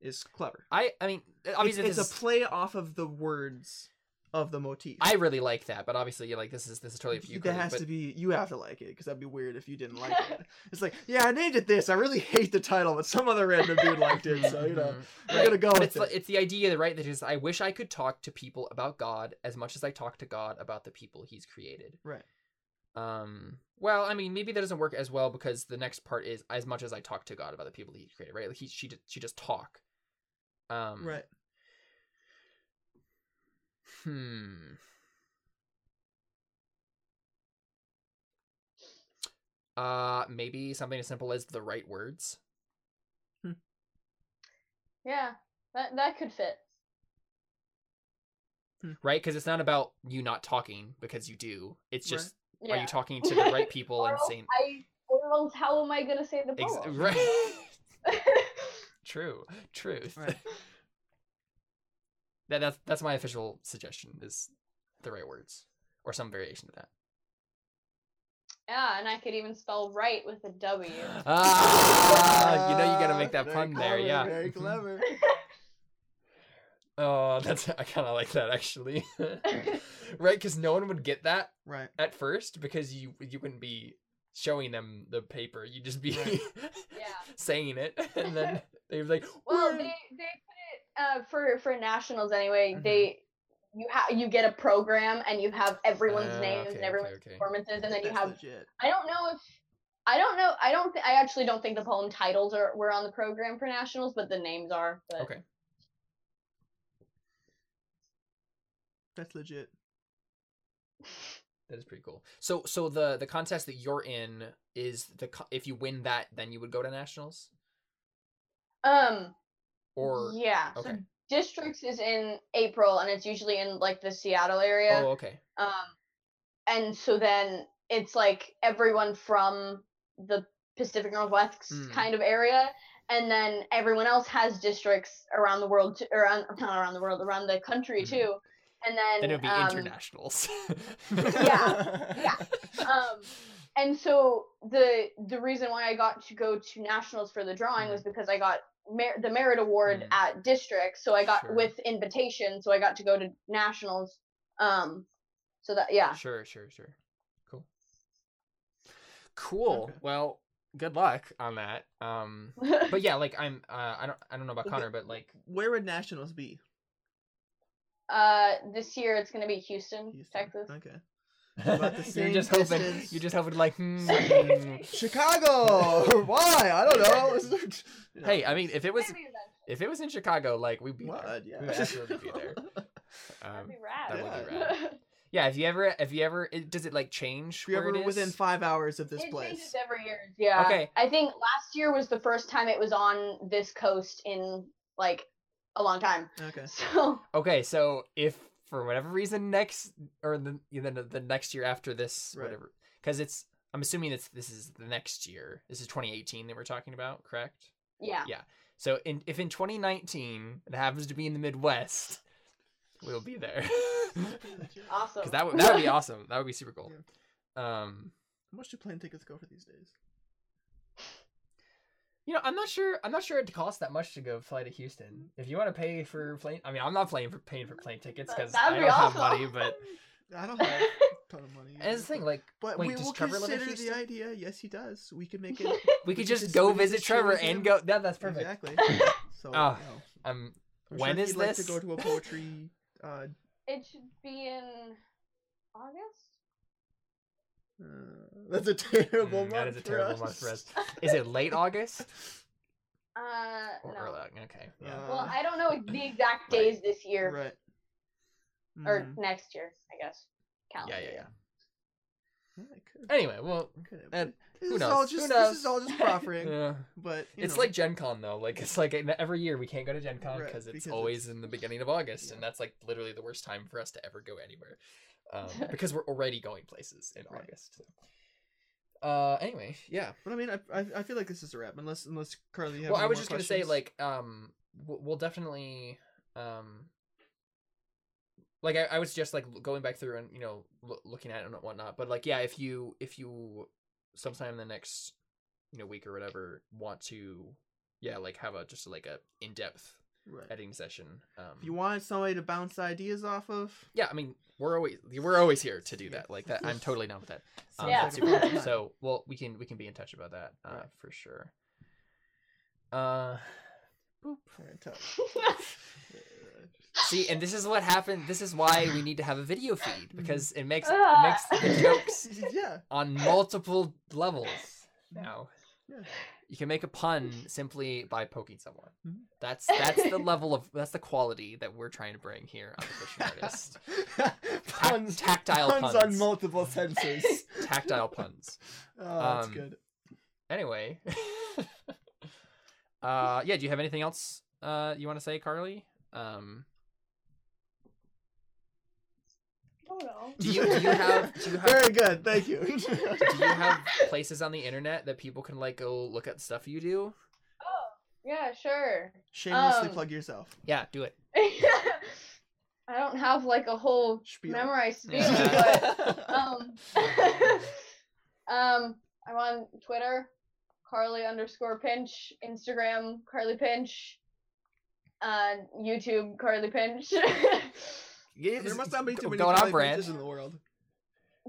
is clever. I. I mean, It's, obviously, it's this a play off of the words of the motif. I really like that, but obviously, you like this is this is totally for you. that has but to be you have to like it because that'd be weird if you didn't like *laughs* it. It's like, yeah, I named it this. I really hate the title, but some other random dude liked it, so you know, *laughs* we're gonna go But with it's it. like, it's the idea, right? That is, I wish I could talk to people about God as much as I talk to God about the people He's created. Right. Um. Well, I mean, maybe that doesn't work as well because the next part is as much as I talk to God about the people He created, right? Like he, she, she just talk. Um. right. Hmm. Uh, maybe something as simple as the right words. Yeah, that that could fit. *laughs* right? Because it's not about you not talking because you do. It's Right. just Yeah. are you talking to the right *laughs* people and saying I else how am I gonna say the ex- right? *laughs* True, truth. Right. That that's that's my official suggestion is the right words or some variation of that. yeah, and I could even spell right with a W. Ah, you know you gotta make that Very pun there, yeah. Very Mhm. clever. *laughs* Oh, that's I kind of like that actually. *laughs* right, because no one would get that Right. at first because you you wouldn't be showing them the paper. You'd just be Right. *laughs* Yeah. saying it, and then they'd be like, Well, they they put it uh, for for nationals anyway. Mhm. They you have you get a program and you have everyone's Ah, names okay, and everyone's okay, okay. performances, and then you have legit. I don't know if I don't know I don't th- I actually don't think the poem titles are were on the program for nationals, but the names are. But Okay. That's legit. That is pretty cool. So, so the the contest that you're in is the co- if you win that, then you would go to nationals, Um. Or yeah. okay. So districts is in April, and it's usually in like the Seattle area. oh, okay, Um, and so then it's like everyone from the Pacific Northwest Mm. kind of area, and then everyone else has districts around the world, to, around not around the world, around the country Mhm. too. And then, then it would be um, internationals. Yeah, *laughs* yeah. Um, and so the the reason why I got to go to nationals for the drawing was because I got mer- the merit award Mm. at district, so I got Sure. with invitation, so I got to go to nationals. Um, so that yeah. Sure, sure, sure. Cool. Cool. Okay. Well, good luck on that. Um, but yeah, like I'm, uh, I don't, I don't know about *laughs* Connor, but like, Where would nationals be? Uh, this year it's gonna be Houston, Houston. Texas. Okay. About the *laughs* you're same just hoping, you're just hoping like, hmm. *laughs* Chicago. *laughs* Why? I don't know. You know, hey, I mean, if it was, if it was in Chicago, like we'd be there. Yeah. We would absolutely be there. That'd Um, be rad. that would be Yeah. rad. yeah, if you ever, if you ever, it, does it like change? If you're where ever it is? within five hours of this it place. changes every year. Yeah. Okay. I think last year was the first time it was on this coast in like a long time. Okay. So Okay, so if for whatever reason next or the you the next year after this Right. whatever because it's I'm assuming it's this is the next year. This is 2018 that we're talking about, correct? yeah. Yeah. So in if in 2019 it happens to be in the Midwest, we'll be there. *laughs* Awesome. *laughs* Cuz that would that would be awesome. That would be super cool. *laughs* Um How much do plane tickets go for these days? You know, I'm not sure. I'm not sure it costs that much to go fly to Houston. If you want to pay for plane, I mean, I'm not paying for paying for plane tickets because I don't be have money. But *laughs* I don't have a ton of money. *laughs* and it's the thing, like, But wait, we does will Trevor live in consider the idea. Yes, he does. We could make it. *laughs* we We could could just just- go visit Trevor and go. Yeah, that's perfect. Exactly. So you know, Um, I'm when sure is he'd like this? to go to a poetry. Uh, it should be in August. Uh, that's a terrible Mm, month. that is a for terrible us. month for us. *laughs* is it late August Uh, or no. early? Okay, yeah. Uh, Well, I don't know the exact Right. days this year Right. or Mhm. next year, I guess. Calendar. yeah, yeah, yeah. Yeah. Anyway, well, It and this who is knows? all Who just knows? this is all just *laughs* proffering. yeah. But you It's know. like Gen Con though. Like it's like every year we can't go to Gen Con Right, because it's because always it's- in the beginning of August, and that's like literally the worst time for us to ever go anywhere, um, *laughs* because we're already going places in Right. August. So. Uh, anyway, yeah. But I mean, I, I I feel like this is a wrap. Unless unless Carly, well, I was just gonna say like um, we'll, we'll definitely um. Like I, I was just like going back through and you know l- looking at it and whatnot, but like yeah, if you if you sometime in the next you know week or whatever want to yeah like have a just like a in depth right. editing session. Um, If you wanted somebody to bounce ideas off of, yeah, I mean we're always we're always here to do that. Like that, I'm totally down with that. *laughs* Um, Yeah. cool. So well, we can we can be in touch about that uh, Right. for sure. Uh, boop. *laughs* See, and this is what happened. This is why we need to have a video feed because it makes it makes the *laughs* jokes yeah, on multiple levels now. yeah. You can make a pun simply by poking someone. Mhm. That's that's the level of that's the quality that we're trying to bring here on the Christian *laughs* Artist. puns, tactile puns, puns. on multiple senses. *laughs* Tactile puns. *laughs* Oh, that's Um, good. Anyway, uh, yeah. Do you have anything else uh you want to say, Carly? Um, I don't know. do you *laughs* do you have do you have Very good. Thank you. *laughs* do you have places on the internet that people can like go look at stuff you do? Oh, yeah, sure. Shamelessly Um, plug yourself. Yeah, do it. *laughs* I don't have like a whole Spiel. memorized spiel, Yeah. but um, um, I'm on Twitter, Carly underscore Pinch, Instagram, Carly Pinch, uh, YouTube, Carly Pinch. There must not be too many going on Charlie. Pinches in the world.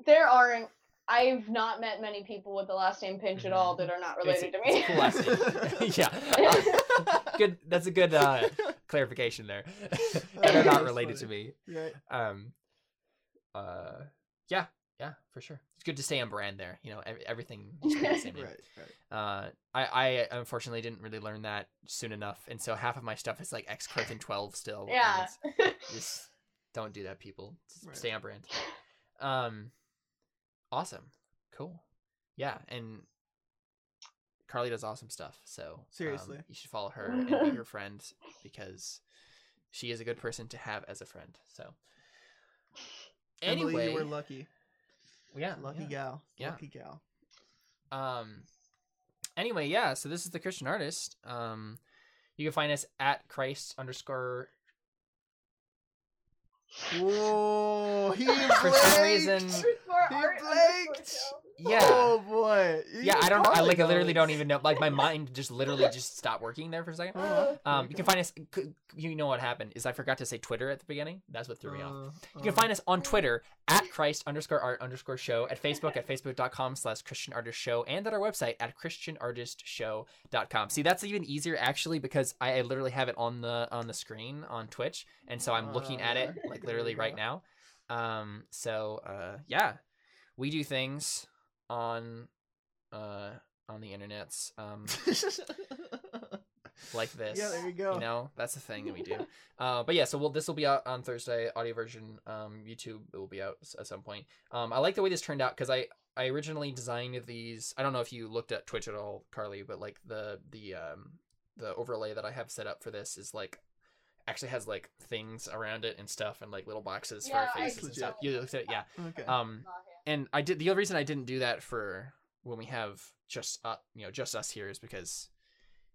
there aren't. I've not met many people with the last name Pinch at all that are not It's- related to me. a cool last yeah, *laughs* good. That's a good uh, clarification there. *laughs* that are not related to me. Right. Um, uh, yeah, yeah, for sure. It's good to stay on brand there. You know, ev- everything. the same. *laughs* Right. Right. Uh, I, I unfortunately didn't really learn that soon enough, and so half of my stuff is like X Carton twelve still. yeah. Just don't do that, people. Right. Stay on brand. Um, awesome, cool, yeah, and Carly does awesome stuff. So um, Seriously. you should follow her and be her *laughs* friend because she is a good person to have as a friend. So anyway, you were lucky. yeah, Lucky yeah. gal. Yeah. Lucky gal. Um. Anyway, yeah. So this is the Christian artist. Um, you can find us at Christ underscore. Whoa, he *laughs* For some reason, He blinked. Yeah, Oh boy. yeah. I don't. I like. I literally don't even know. Like my *laughs* mind just literally just stopped working there for a second. Oh, Um, you can find us. You know what happened is I forgot to say Twitter at the beginning. That's what threw me off. Uh, You can find us on Twitter at Christ underscore art underscore show, at Facebook at facebook.com slash Christian Artist Show, and at our website at christianartistshow.com. See, that's even easier actually because I, I literally have it on the on the screen on Twitch, and so I'm looking at it Uh, like literally right now. Um, so uh, yeah, we do things on uh on the internets um like this. *laughs* Yeah, there you go. You know, that's the thing that we do. *laughs* Uh, but yeah, so we'll, this will be out on Thursday, audio version. Um, YouTube it will be out at some point. Um, I like the way this turned out because I I originally designed these. I don't know if you looked at Twitch at all, Carly, but like the the um the overlay that I have set up for this is like actually has like things around it and stuff and like little boxes for our Yeah, I faces and stuff. You looked at it, yeah. Okay. Um, and I did the other reason I didn't do that for when we have just uh, you know just us here is because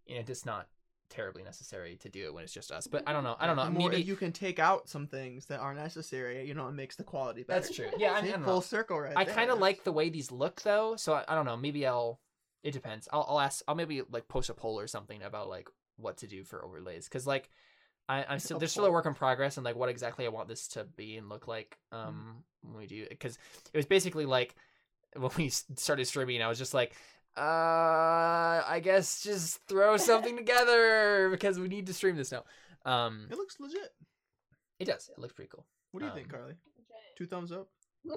you know it's not terribly necessary to do it when it's just us. But I don't know. I don't know. More Maybe you can take out some things that aren't necessary, you know, it makes the quality better. that's true. Yeah, I, mean, I full know. circle right I kind of like the way these look though, so I, I don't know. Maybe I'll. It depends. I'll, I'll ask. I'll maybe like post a poll or something about like what to do for overlays because like I, I'm still there's still a work in progress and like what exactly I want this to be and look like Mm-hmm. um when we do because it was basically like *laughs* when we started streaming I was just like uh I guess just throw something *laughs* together because we need to stream this now. Um, It looks legit. it does. It looks pretty cool. What do you think, Um, Carly? Two thumbs up.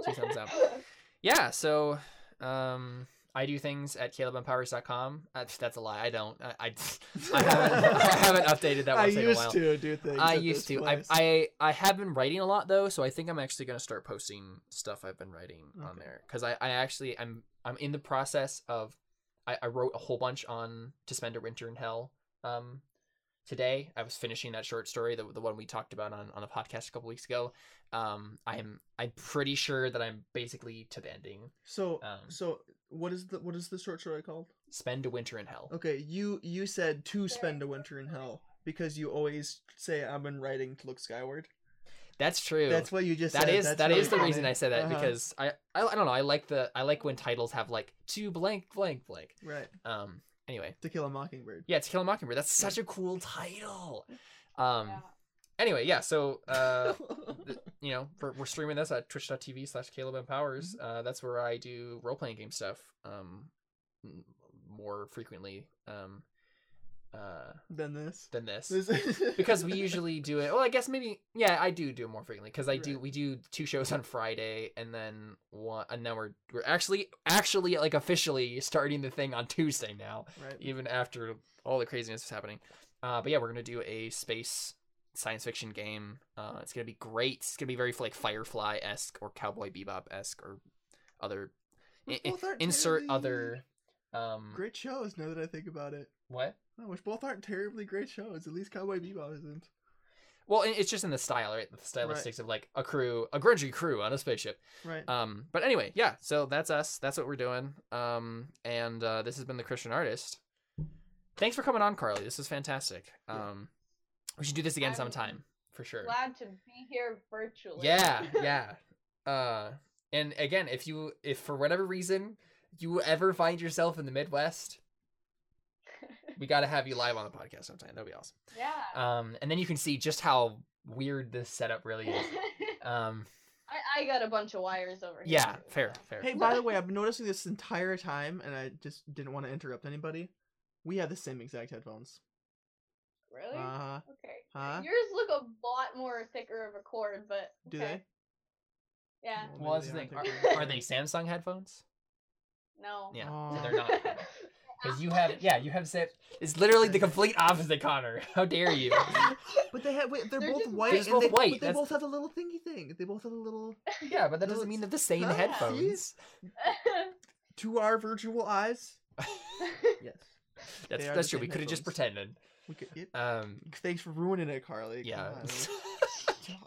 Two thumbs up. *laughs* yeah so um i do things at calebempowers.com that's, that's a lie. I don't i i, *laughs* I *laughs* haven't i haven't updated that I website in a used while. to do things. i used to. I, place. I i have been writing a lot though so i think i'm actually going to start posting stuff i've been writing on there. Because I, I actually i'm i'm in the process of I, I wrote a whole bunch on to spend a winter in hell um today. I was finishing that short story the, the one we talked about on, on the podcast a couple weeks ago. Um i'm i'm pretty sure that i'm basically to the ending. So, um, so what is the what is the short story called? spend a winter in hell. Okay, you you said to spend a winter in hell because you always say I've been writing to look skyward. That's true. That's what you just that said. is That's that really is the reason. I said that Uh-huh. because I, I I don't know I like the I like when titles have like to blank blank blank. right Um. Anyway, to kill a mockingbird. yeah, to kill a mockingbird. That's such a cool title. Um. Yeah. Anyway, yeah. So *laughs* uh, th- you know, we're, we're streaming this at twitch.tv slash Caleb and Powers. Mm-hmm. Uh, that's where I do role playing game stuff. Um, more frequently. Um. uh, Than this. than this. This- *laughs* because we usually do it. Well, I guess maybe yeah, I do do it more frequently because I do. We do two shows on Friday and then one, and now we're we're actually actually like officially starting the thing on Tuesday now, right. even after all the craziness is happening. Uh, but yeah, we're gonna do a space science fiction game. Uh, it's gonna be great. It's gonna be very like Firefly esque or Cowboy Bebop esque or other. Which i- i- both aren't insert other. Um, Great shows. Now that I think about it, what? no, which both aren't terribly great shows. At least Cowboy Bebop isn't. Well, it's just in the style, right? The stylistics of like a crew, a grungy crew on a spaceship. Right. Um, but anyway, yeah. So that's us. That's what we're doing. Um, and uh, this has been the Christian Artist. Thanks for coming on, Carly. This is fantastic. Yeah. We should do this again I'm sometime for sure. Glad to be here virtually. Yeah, *laughs* yeah. Uh, and again, if you, if for whatever reason you ever find yourself in the Midwest, we got to have you live on the podcast sometime. That'd be awesome. yeah. Um, and then you can see just how weird this setup really is. *laughs* Um, I, I got a bunch of wires over here. yeah, fair, fair. Hey, by the way, I've been noticing this entire time, and I just didn't want to interrupt anybody. We have the same exact headphones. Really? Uh huh. okay. huh? Yours look a lot more thicker of a cord, but Do okay. Yeah. Well, Well, that's the thing. they Are, aren't they Samsung headphones? No. Yeah, Oh. so they're not. *laughs* Because you have, yeah, you have said it's literally the complete opposite, Connor. How dare you? *laughs* But they have wait, they're, They're both white. white. They're and both they, white, But they both have a little thingy thing. They both have a little. *laughs* Yeah, but that doesn't mean it's- they're the same Huh? headphones. To our virtual eyes. Yes. That's that's true. We could have just pretended. We could get. Um, Thanks for ruining it, Carly. Yeah. *laughs* *laughs*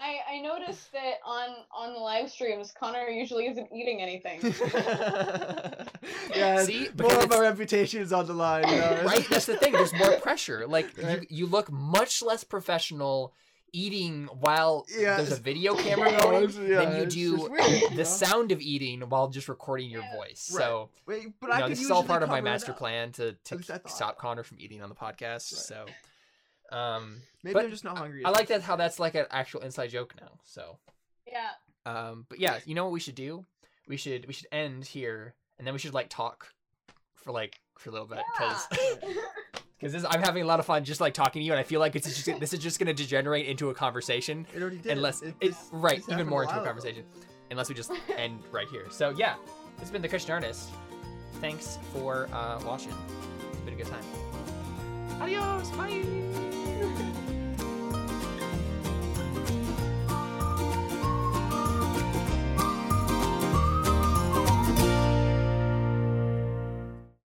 I, I noticed that on on the live streams, Connor usually isn't eating anything. *laughs* yeah. See? more of our reputation is on the line. You know? right? That's the thing. There's more pressure. Like Right. you, you look much less professional eating while Yeah, there's a video *laughs* camera Yeah, going it's- yeah, than you do just weird, you know? the sound of eating while just recording your voice. Right. So Wait, but you know, could this is all part of my master plan to, to least I thought. stop Connor from eating on the podcast. So, um, Maybe but I'm just not hungry. I as like that how that's like an actual inside joke now. So, yeah. um, but yeah, you know what we should do? We should we should end here, and then we should like talk for like for a little bit because Yeah. *laughs* because I'm having a lot of fun just like talking to you, and I feel like it's just this is just gonna degenerate into a conversation It already did. unless It- it, this- right even more a into a while ago. conversation unless we just end right here. So yeah, it's been the Christian Artist. Thanks for uh, watching. It's been a good time. Adios. Bye.